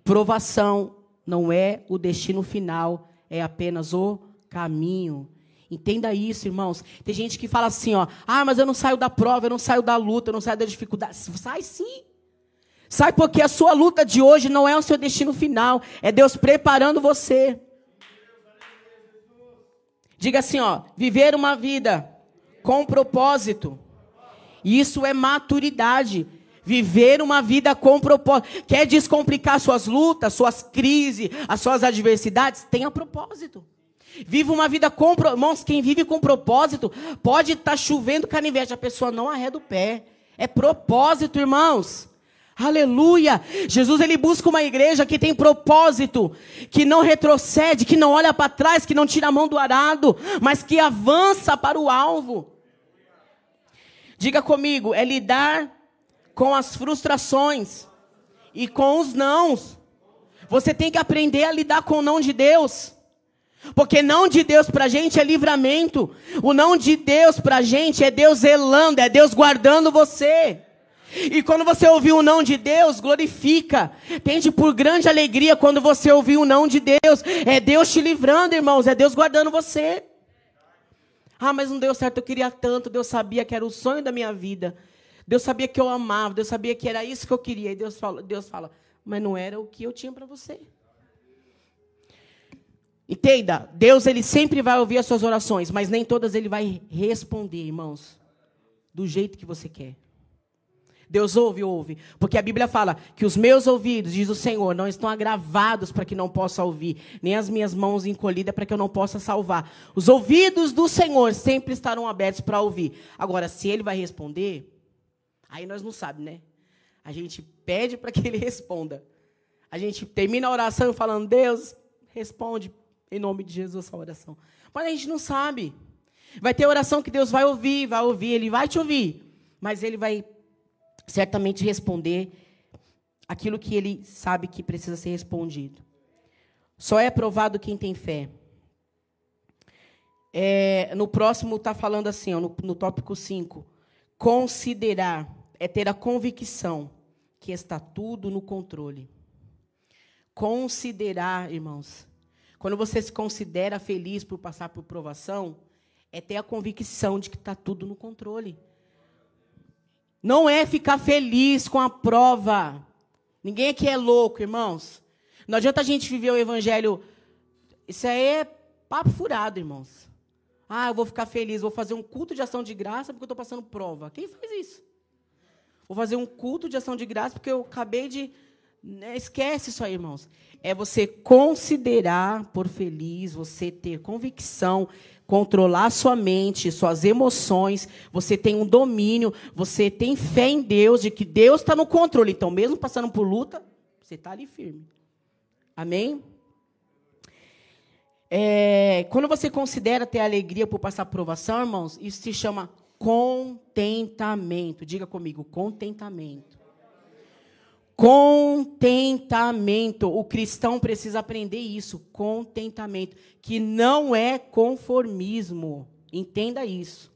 Provação não é o destino final, é apenas o caminho. Entenda isso, irmãos. Tem gente que fala assim, ó: "Ah, mas eu não saio da prova, eu não saio da luta, eu não saio da dificuldade". Sai sim. Sabe porque a sua luta de hoje não é o seu destino final, é Deus preparando você. Diga assim, ó, viver uma vida com propósito. Isso é maturidade. Viver uma vida com propósito. Quer descomplicar suas lutas, suas crises, as suas adversidades? Tenha propósito. Viva uma vida com propósito. Quem vive com propósito pode estar tá chovendo canivete, a pessoa não arreda o pé. É propósito, irmãos. Aleluia! Jesus ele busca uma igreja que tem propósito, que não retrocede, que não olha para trás, que não tira a mão do arado, mas que avança para o alvo. Diga comigo, é lidar com as frustrações e com os nãos. Você tem que aprender a lidar com o não de Deus. Porque não de Deus para a gente é livramento. O não de Deus para a gente é Deus zelando, é Deus guardando você. E quando você ouvir o não de Deus, glorifica. Tende por grande alegria quando você ouvir o não de Deus. É Deus te livrando, irmãos. É Deus guardando você. Ah, mas não deu certo. Eu queria tanto. Deus sabia que era o sonho da minha vida. Deus sabia que eu amava, Deus sabia que era isso que eu queria. E Deus fala, Deus fala mas não era o que eu tinha para você. Entenda, Deus ele sempre vai ouvir as suas orações, mas nem todas ele vai responder, irmãos, do jeito que você quer. Deus ouve, ouve. Porque a Bíblia fala que os meus ouvidos, diz o Senhor, não estão agravados para que não possa ouvir, nem as minhas mãos encolhidas para que eu não possa salvar. Os ouvidos do Senhor sempre estarão abertos para ouvir. Agora, se ele vai responder, aí nós não sabemos, né? A gente pede para que ele responda. A gente termina a oração falando, Deus, responde em nome de Jesus a oração. Mas a gente não sabe. Vai ter oração que Deus vai ouvir, vai ouvir, ele vai te ouvir. Mas ele vai certamente responder aquilo que ele sabe que precisa ser respondido. Só é provado quem tem fé. É, no próximo está falando assim, ó, no, no tópico 5. Considerar é ter a convicção que está tudo no controle. Considerar, irmãos, quando você se considera feliz por passar por provação, é ter a convicção de que está tudo no controle. Não é ficar feliz com a prova. Ninguém aqui é louco, irmãos. Não adianta a gente viver o evangelho. Isso aí é papo furado, irmãos. Ah, eu vou ficar feliz, vou fazer um culto de ação de graça porque eu estou passando prova. Quem faz isso? Vou fazer um culto de ação de graça porque eu acabei de. Né, esquece isso aí, irmãos. É você considerar por feliz, você ter convicção controlar sua mente, suas emoções, você tem um domínio, você tem fé em Deus, de que Deus está no controle. Então, mesmo passando por luta, você está ali firme. Amém? É, quando você considera ter alegria por passar provação, irmãos, isso se chama contentamento. Diga comigo, contentamento. Contentamento. O cristão precisa aprender isso. Contentamento. Que não é conformismo. Entenda isso.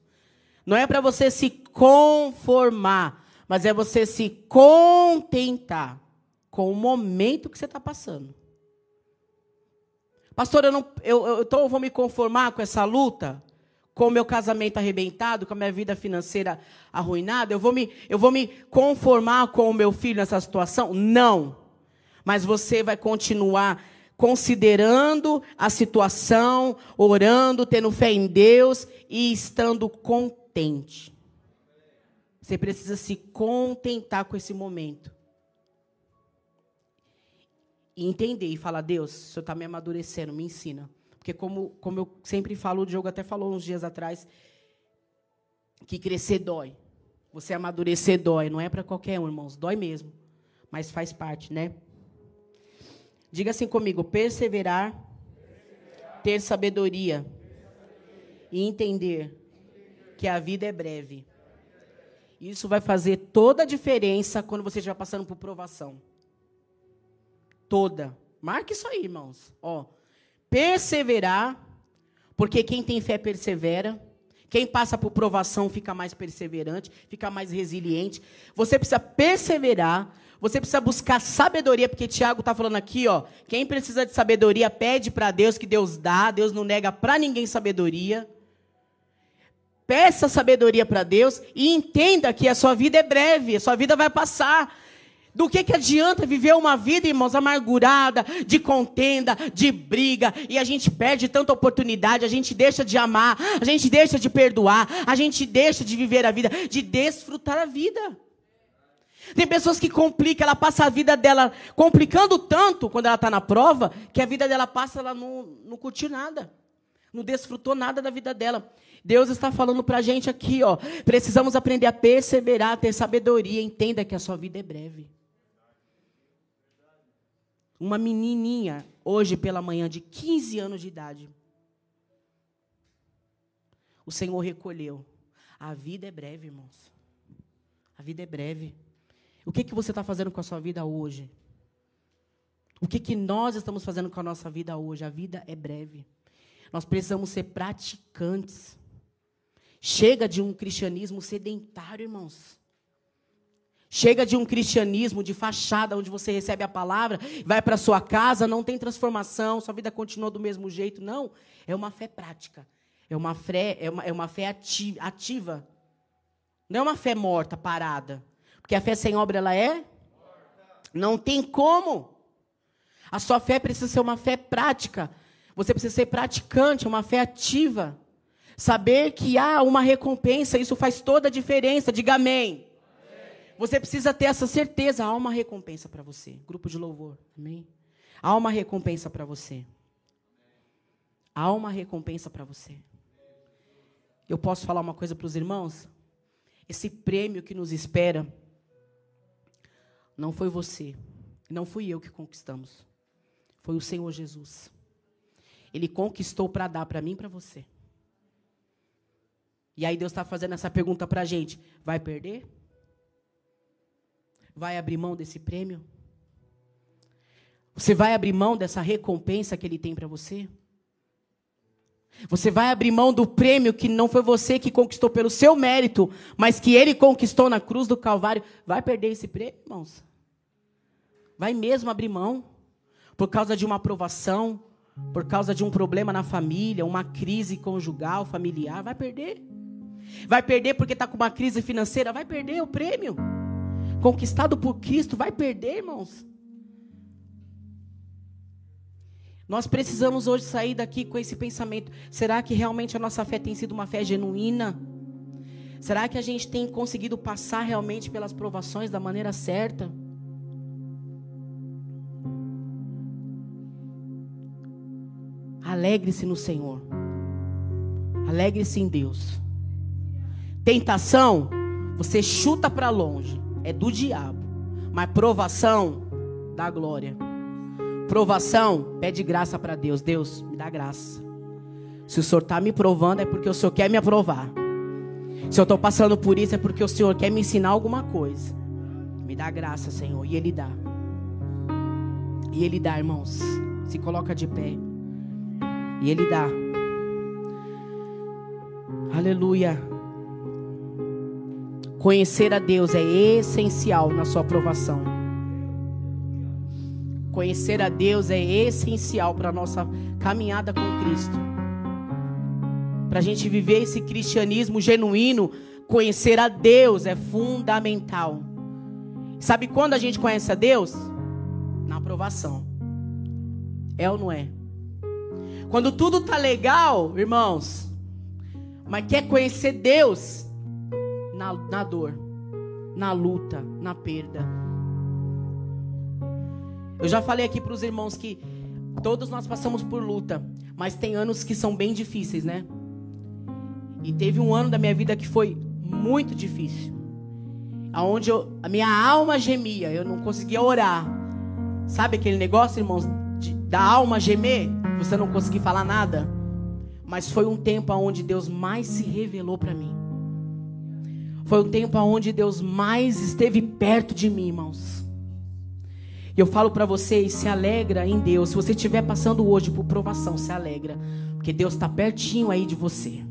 Não é para você se conformar, mas é você se contentar com o momento que você está passando. Pastor, eu, não, eu, eu, então eu vou me conformar com essa luta? Com o meu casamento arrebentado, com a minha vida financeira arruinada, eu vou me, eu vou me conformar com o meu filho nessa situação? Não. Mas você vai continuar considerando a situação, orando, tendo fé em Deus e estando contente. Você precisa se contentar com esse momento. E entender e falar: Deus, o Senhor está me amadurecendo, me ensina. Porque, como, como eu sempre falo, o Diogo até falou uns dias atrás, que crescer dói. Você amadurecer dói. Não é para qualquer um, irmãos. Dói mesmo. Mas faz parte, né? Diga assim comigo: perseverar, ter sabedoria e entender que a vida é breve. Isso vai fazer toda a diferença quando você estiver passando por provação. Toda. Marque isso aí, irmãos. Ó, perseverar, porque quem tem fé persevera. Quem passa por provação fica mais perseverante, fica mais resiliente. Você precisa perseverar, você precisa buscar sabedoria, porque Tiago está falando aqui, ó, quem precisa de sabedoria pede para Deus que Deus dá, Deus não nega para ninguém sabedoria. Peça sabedoria para Deus e entenda que a sua vida é breve, a sua vida vai passar. Do que, que adianta viver uma vida, irmãos, amargurada, de contenda, de briga, e a gente perde tanta oportunidade, a gente deixa de amar, a gente deixa de perdoar, a gente deixa de viver a vida, de desfrutar a vida. Tem pessoas que complicam, ela passa a vida dela complicando tanto quando ela está na prova, que a vida dela passa, ela não, não curtiu nada, não desfrutou nada da vida dela. Deus está falando para a gente aqui, ó, precisamos aprender a perseverar, ter sabedoria, entenda que a sua vida é breve. Uma menininha, hoje pela manhã, de 15 anos de idade. O Senhor recolheu. A vida é breve, irmãos. A vida é breve. O que, que você está fazendo com a sua vida hoje? O que, que nós estamos fazendo com a nossa vida hoje? A vida é breve. Nós precisamos ser praticantes. Chega de um cristianismo sedentário, irmãos. Chega de um cristianismo de fachada, onde você recebe a palavra, vai para sua casa, não tem transformação, sua vida continua do mesmo jeito. Não, é uma fé prática. É uma fé, é uma, é uma fé ativa. Não é uma fé morta, parada. Porque a fé sem obra, ela é? Não tem como. A sua fé precisa ser uma fé prática. Você precisa ser praticante, uma fé ativa. Saber que há uma recompensa, isso faz toda a diferença. Diga amém. Você precisa ter essa certeza. Há uma recompensa para você. Grupo de louvor. Amém? Há uma recompensa para você. Há uma recompensa para você. Eu posso falar uma coisa para os irmãos? Esse prêmio que nos espera não foi você, não fui eu que conquistamos. Foi o Senhor Jesus. Ele conquistou para dar para mim e para você. E aí Deus está fazendo essa pergunta para a gente: vai perder? Vai abrir mão desse prêmio? Você vai abrir mão dessa recompensa que Ele tem para você? Você vai abrir mão do prêmio que não foi você que conquistou pelo seu mérito, mas que Ele conquistou na cruz do Calvário? Vai perder esse prêmio, irmãos? Vai mesmo abrir mão? Por causa de uma aprovação, por causa de um problema na família, uma crise conjugal, familiar, vai perder. Vai perder porque está com uma crise financeira, vai perder o prêmio. Conquistado por Cristo, vai perder, irmãos. Nós precisamos hoje sair daqui com esse pensamento: será que realmente a nossa fé tem sido uma fé genuína? Será que a gente tem conseguido passar realmente pelas provações da maneira certa? Alegre-se no Senhor. Alegre-se em Deus. Tentação, você chuta para longe, é do diabo. Mas provação, dá glória. Provação, pede graça para Deus. Deus, me dá graça. Se o Senhor está me provando, é porque o Senhor quer me aprovar. Se eu estou passando por isso, é porque o Senhor quer me ensinar alguma coisa. Me dá graça, Senhor. E Ele dá. E Ele dá, irmãos. Se coloca de pé. E Ele dá. Aleluia. Conhecer a Deus é essencial na sua aprovação. Conhecer a Deus é essencial para a nossa caminhada com Cristo. Para a gente viver esse cristianismo genuíno, conhecer a Deus é fundamental. Sabe quando a gente conhece a Deus? Na aprovação. É ou não é? Quando tudo tá legal, irmãos, mas quer conhecer Deus na, na dor, na luta, na perda. Eu já falei aqui para os irmãos que todos nós passamos por luta, mas tem anos que são bem difíceis, né? E teve um ano da minha vida que foi muito difícil. Aonde eu, a minha alma gemia, eu não conseguia orar. Sabe aquele negócio, irmãos, de, da alma gemer? você não conseguir falar nada. Mas foi um tempo onde Deus mais se revelou para mim. Foi um tempo onde Deus mais esteve perto de mim, irmãos. E eu falo para vocês, se alegra em Deus. Se você estiver passando hoje por provação, se alegra, porque Deus está pertinho aí de você.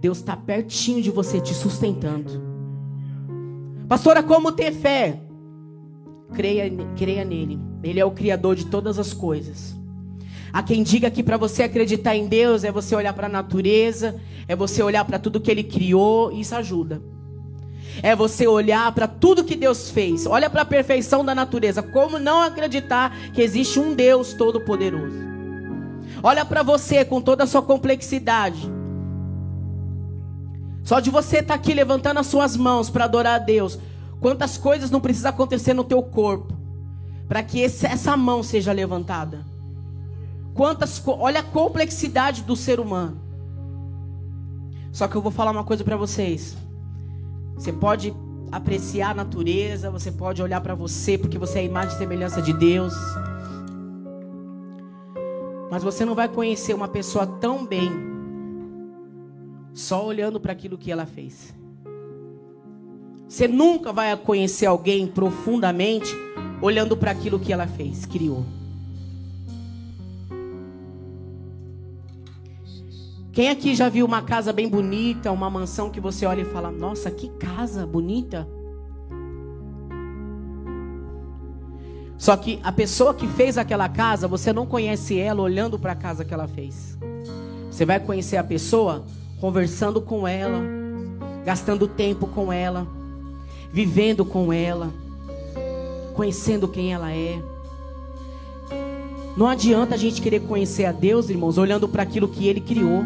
Deus está pertinho de você, te sustentando. Pastora, como ter fé? Creia, creia nele. Ele é o Criador de todas as coisas. Há quem diga que para você acreditar em Deus é você olhar para a natureza, é você olhar para tudo que Ele criou, e isso ajuda. É você olhar para tudo que Deus fez. Olha para a perfeição da natureza. Como não acreditar que existe um Deus todo-poderoso? Olha para você com toda a sua complexidade. Só de você estar tá aqui levantando as suas mãos para adorar a Deus. Quantas coisas não precisa acontecer no teu corpo para que esse, essa mão seja levantada? Quantas, olha a complexidade do ser humano. Só que eu vou falar uma coisa para vocês. Você pode apreciar a natureza, você pode olhar para você porque você é a imagem e semelhança de Deus. Mas você não vai conhecer uma pessoa tão bem só olhando para aquilo que ela fez. Você nunca vai conhecer alguém profundamente olhando para aquilo que ela fez, criou. Quem aqui já viu uma casa bem bonita, uma mansão que você olha e fala: Nossa, que casa bonita? Só que a pessoa que fez aquela casa, você não conhece ela olhando para a casa que ela fez. Você vai conhecer a pessoa conversando com ela, gastando tempo com ela, vivendo com ela, conhecendo quem ela é. Não adianta a gente querer conhecer a Deus, irmãos, olhando para aquilo que Ele criou.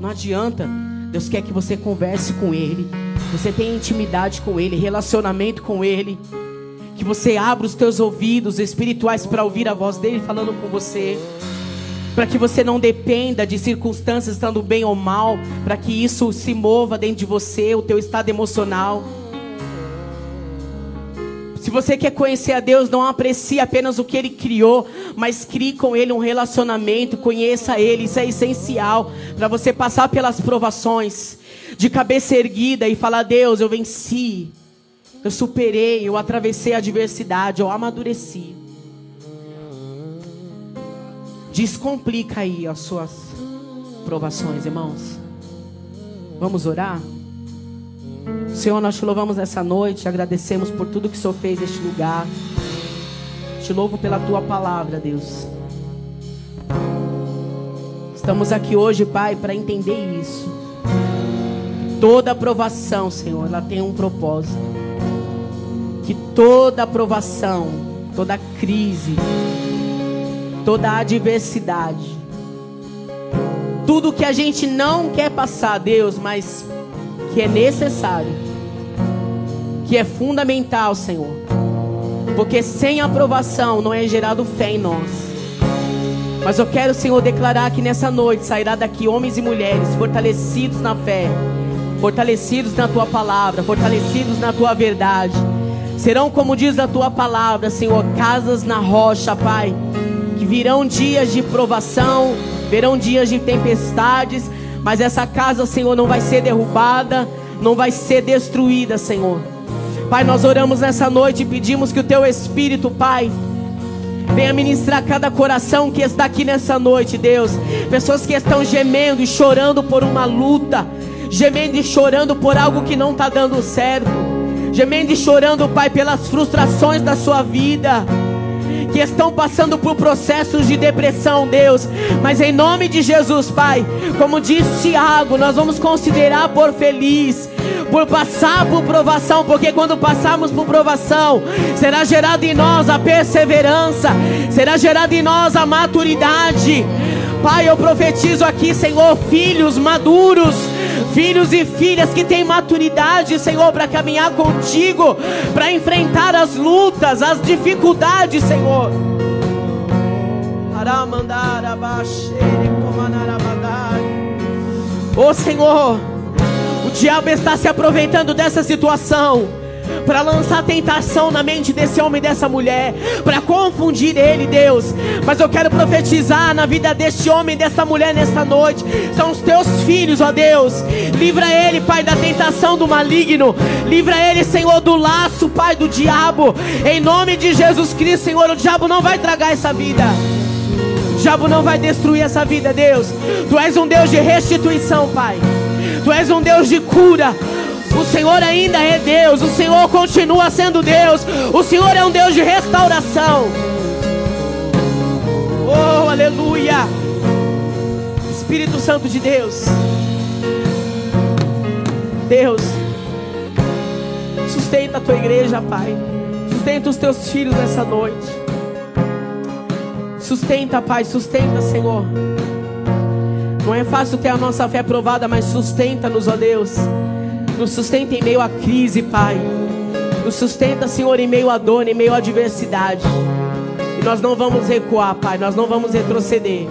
Não adianta. Deus quer que você converse com Ele, você tenha intimidade com Ele, relacionamento com Ele, que você abra os teus ouvidos espirituais para ouvir a voz dele falando com você, para que você não dependa de circunstâncias estando bem ou mal, para que isso se mova dentro de você, o teu estado emocional. Se você quer conhecer a Deus, não aprecie apenas o que Ele criou, mas crie com Ele um relacionamento, conheça Ele. Isso é essencial para você passar pelas provações de cabeça erguida e falar: Deus, eu venci, eu superei, eu atravessei a adversidade, eu amadureci. Descomplica aí as suas provações, irmãos. Vamos orar? Senhor, nós te louvamos nessa noite, agradecemos por tudo que o Senhor fez neste lugar. Te louvo pela tua palavra, Deus. Estamos aqui hoje, Pai, para entender isso. Toda aprovação, Senhor, ela tem um propósito. Que toda aprovação, toda crise, toda adversidade, tudo que a gente não quer passar, Deus, mas que é necessário, que é fundamental, Senhor. Porque sem aprovação não é gerado fé em nós. Mas eu quero, Senhor, declarar que nessa noite sairá daqui homens e mulheres fortalecidos na fé, fortalecidos na tua palavra, fortalecidos na tua verdade. Serão, como diz a tua palavra, Senhor, casas na rocha, Pai. Que virão dias de provação, virão dias de tempestades, mas essa casa, Senhor, não vai ser derrubada, não vai ser destruída, Senhor. Pai, nós oramos nessa noite e pedimos que o Teu Espírito, Pai, venha ministrar cada coração que está aqui nessa noite, Deus. Pessoas que estão gemendo e chorando por uma luta, gemendo e chorando por algo que não está dando certo, gemendo e chorando, Pai, pelas frustrações da sua vida que estão passando por processos de depressão, Deus. Mas em nome de Jesus, Pai, como diz Tiago, nós vamos considerar por feliz por passar por provação, porque quando passarmos por provação, será gerado em nós a perseverança, será gerado em nós a maturidade. Pai, eu profetizo aqui, Senhor, filhos maduros, filhos e filhas que têm maturidade, Senhor, para caminhar contigo, para enfrentar as lutas, as dificuldades, Senhor. Oh, Senhor, o diabo está se aproveitando dessa situação para lançar tentação na mente desse homem e dessa mulher, para confundir ele, Deus. Mas eu quero profetizar na vida deste homem e desta mulher nesta noite. São os teus filhos, ó Deus. Livra ele, Pai, da tentação do maligno. Livra ele, Senhor, do laço, Pai, do diabo. Em nome de Jesus Cristo, Senhor, o diabo não vai tragar essa vida. O diabo não vai destruir essa vida, Deus. Tu és um Deus de restituição, Pai. Tu és um Deus de cura. O Senhor ainda é Deus, o Senhor continua sendo Deus, o Senhor é um Deus de restauração. Oh, aleluia! Espírito Santo de Deus, Deus, sustenta a tua igreja, Pai, sustenta os teus filhos nessa noite. Sustenta, Pai, sustenta, Senhor. Não é fácil ter a nossa fé provada, mas sustenta-nos, ó Deus. Nos sustenta em meio à crise, Pai. Nos sustenta, Senhor, em meio à dor, em meio à adversidade. E nós não vamos recuar, Pai. Nós não vamos retroceder.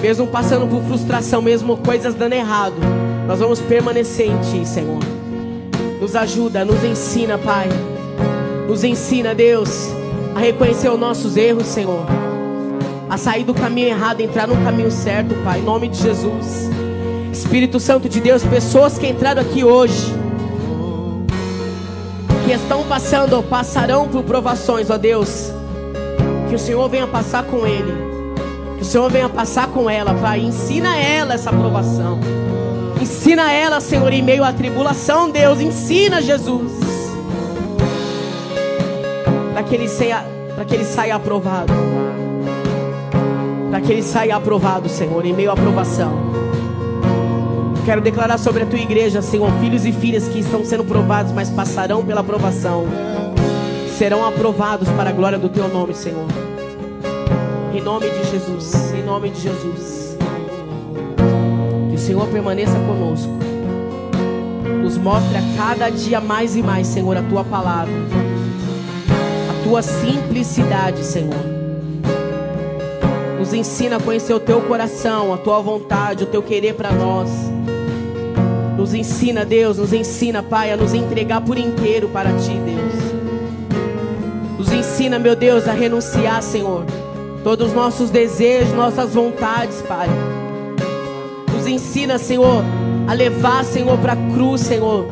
Mesmo passando por frustração, mesmo coisas dando errado, nós vamos permanecer em Ti, Senhor. Nos ajuda, nos ensina, Pai. Nos ensina, Deus, a reconhecer os nossos erros, Senhor. A sair do caminho errado, entrar no caminho certo, Pai. Em nome de Jesus. Espírito Santo de Deus, pessoas que entraram aqui hoje, que estão passando ou passarão por provações, ó Deus, que o Senhor venha passar com ele, que o Senhor venha passar com ela, Pai, ensina ela essa provação, ensina ela, Senhor, em meio à tribulação, Deus, ensina Jesus, para que ele para que ele saia aprovado, para que ele saia aprovado, Senhor, em meio à provação. Quero declarar sobre a tua igreja, Senhor, filhos e filhas que estão sendo provados, mas passarão pela aprovação. Serão aprovados para a glória do teu nome, Senhor. Em nome de Jesus, em nome de Jesus. Que o Senhor permaneça conosco. Nos mostre a cada dia mais e mais, Senhor, a tua palavra. A tua simplicidade, Senhor. Nos ensina a conhecer o teu coração, a tua vontade, o teu querer para nós. Nos ensina, Deus, nos ensina, Pai, a nos entregar por inteiro para ti, Deus. Nos ensina, meu Deus, a renunciar, Senhor, todos os nossos desejos, nossas vontades, Pai. Nos ensina, Senhor, a levar, Senhor, para a cruz, Senhor,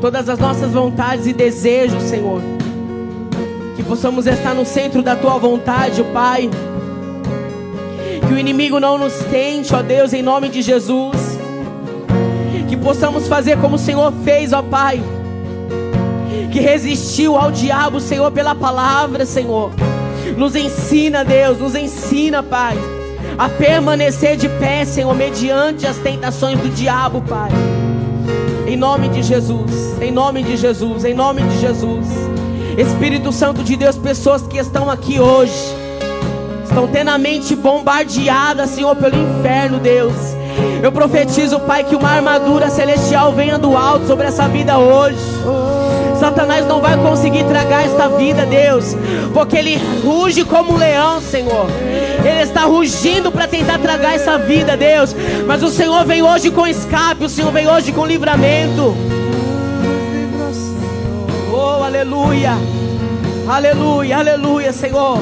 todas as nossas vontades e desejos, Senhor. Que possamos estar no centro da tua vontade, Pai. Que o inimigo não nos tente, ó Deus, em nome de Jesus possamos fazer como o Senhor fez, ó Pai. Que resistiu ao diabo, Senhor, pela palavra, Senhor. Nos ensina, Deus, nos ensina, Pai, a permanecer de pé, Senhor, mediante as tentações do diabo, Pai. Em nome de Jesus, em nome de Jesus, em nome de Jesus. Espírito Santo de Deus, pessoas que estão aqui hoje, estão tendo a mente bombardeada, Senhor, pelo inferno, Deus eu profetizo, Pai, que uma armadura celestial venha do alto sobre essa vida hoje. Satanás não vai conseguir tragar esta vida, Deus, porque ele ruge como um leão, Senhor. Ele está rugindo para tentar tragar essa vida, Deus. Mas o Senhor vem hoje com escape, o Senhor vem hoje com livramento. Oh, aleluia, aleluia, aleluia, Senhor.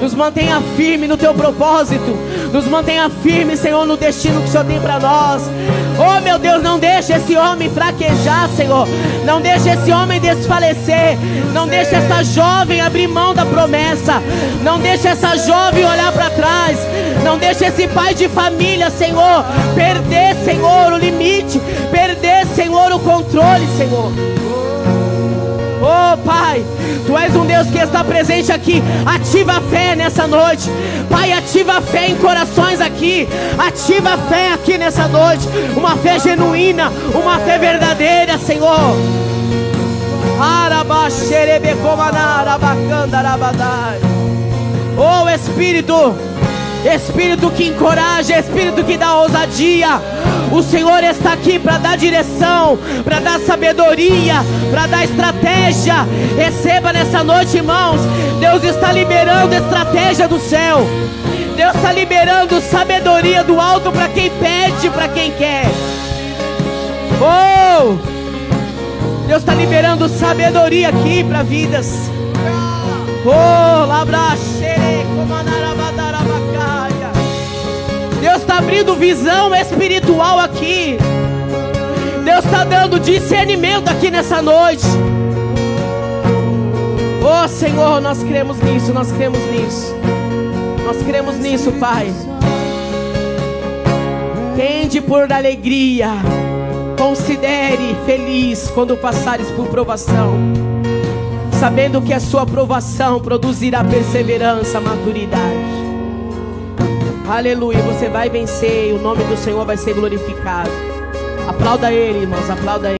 Nos mantenha firme no teu propósito. Nos mantenha firme, Senhor, no destino que o Senhor tem para nós. Oh, meu Deus, não deixe esse homem fraquejar, Senhor. Não deixe esse homem desfalecer. Não deixe essa jovem abrir mão da promessa. Não deixe essa jovem olhar para trás. Não deixe esse pai de família, Senhor, perder, Senhor, o limite. Perder, Senhor, o controle, Senhor. Oh Pai, Tu és um Deus que está presente aqui. Ativa a fé nessa noite. Pai, ativa a fé em corações aqui. Ativa a fé aqui nessa noite. Uma fé genuína, uma fé verdadeira, Senhor. Oh Espírito, Espírito que encoraja, Espírito que dá ousadia. O Senhor está aqui para dar direção, para dar sabedoria, para dar estratégia. Receba nessa noite, irmãos. Deus está liberando estratégia do céu. Deus está liberando sabedoria do alto para quem pede, para quem quer. Oh! Deus está liberando sabedoria aqui para vidas. Oh, labraxere, está abrindo visão espiritual aqui. Deus está dando discernimento aqui nessa noite. Oh Senhor, nós cremos nisso, nós cremos nisso. Nós cremos nisso, Pai. Tende por alegria. Considere feliz quando passares por provação, sabendo que a sua provação produzirá perseverança, maturidade. Aleluia, você vai vencer e o nome do Senhor vai ser glorificado. Aplauda Ele, irmãos, aplauda Ele.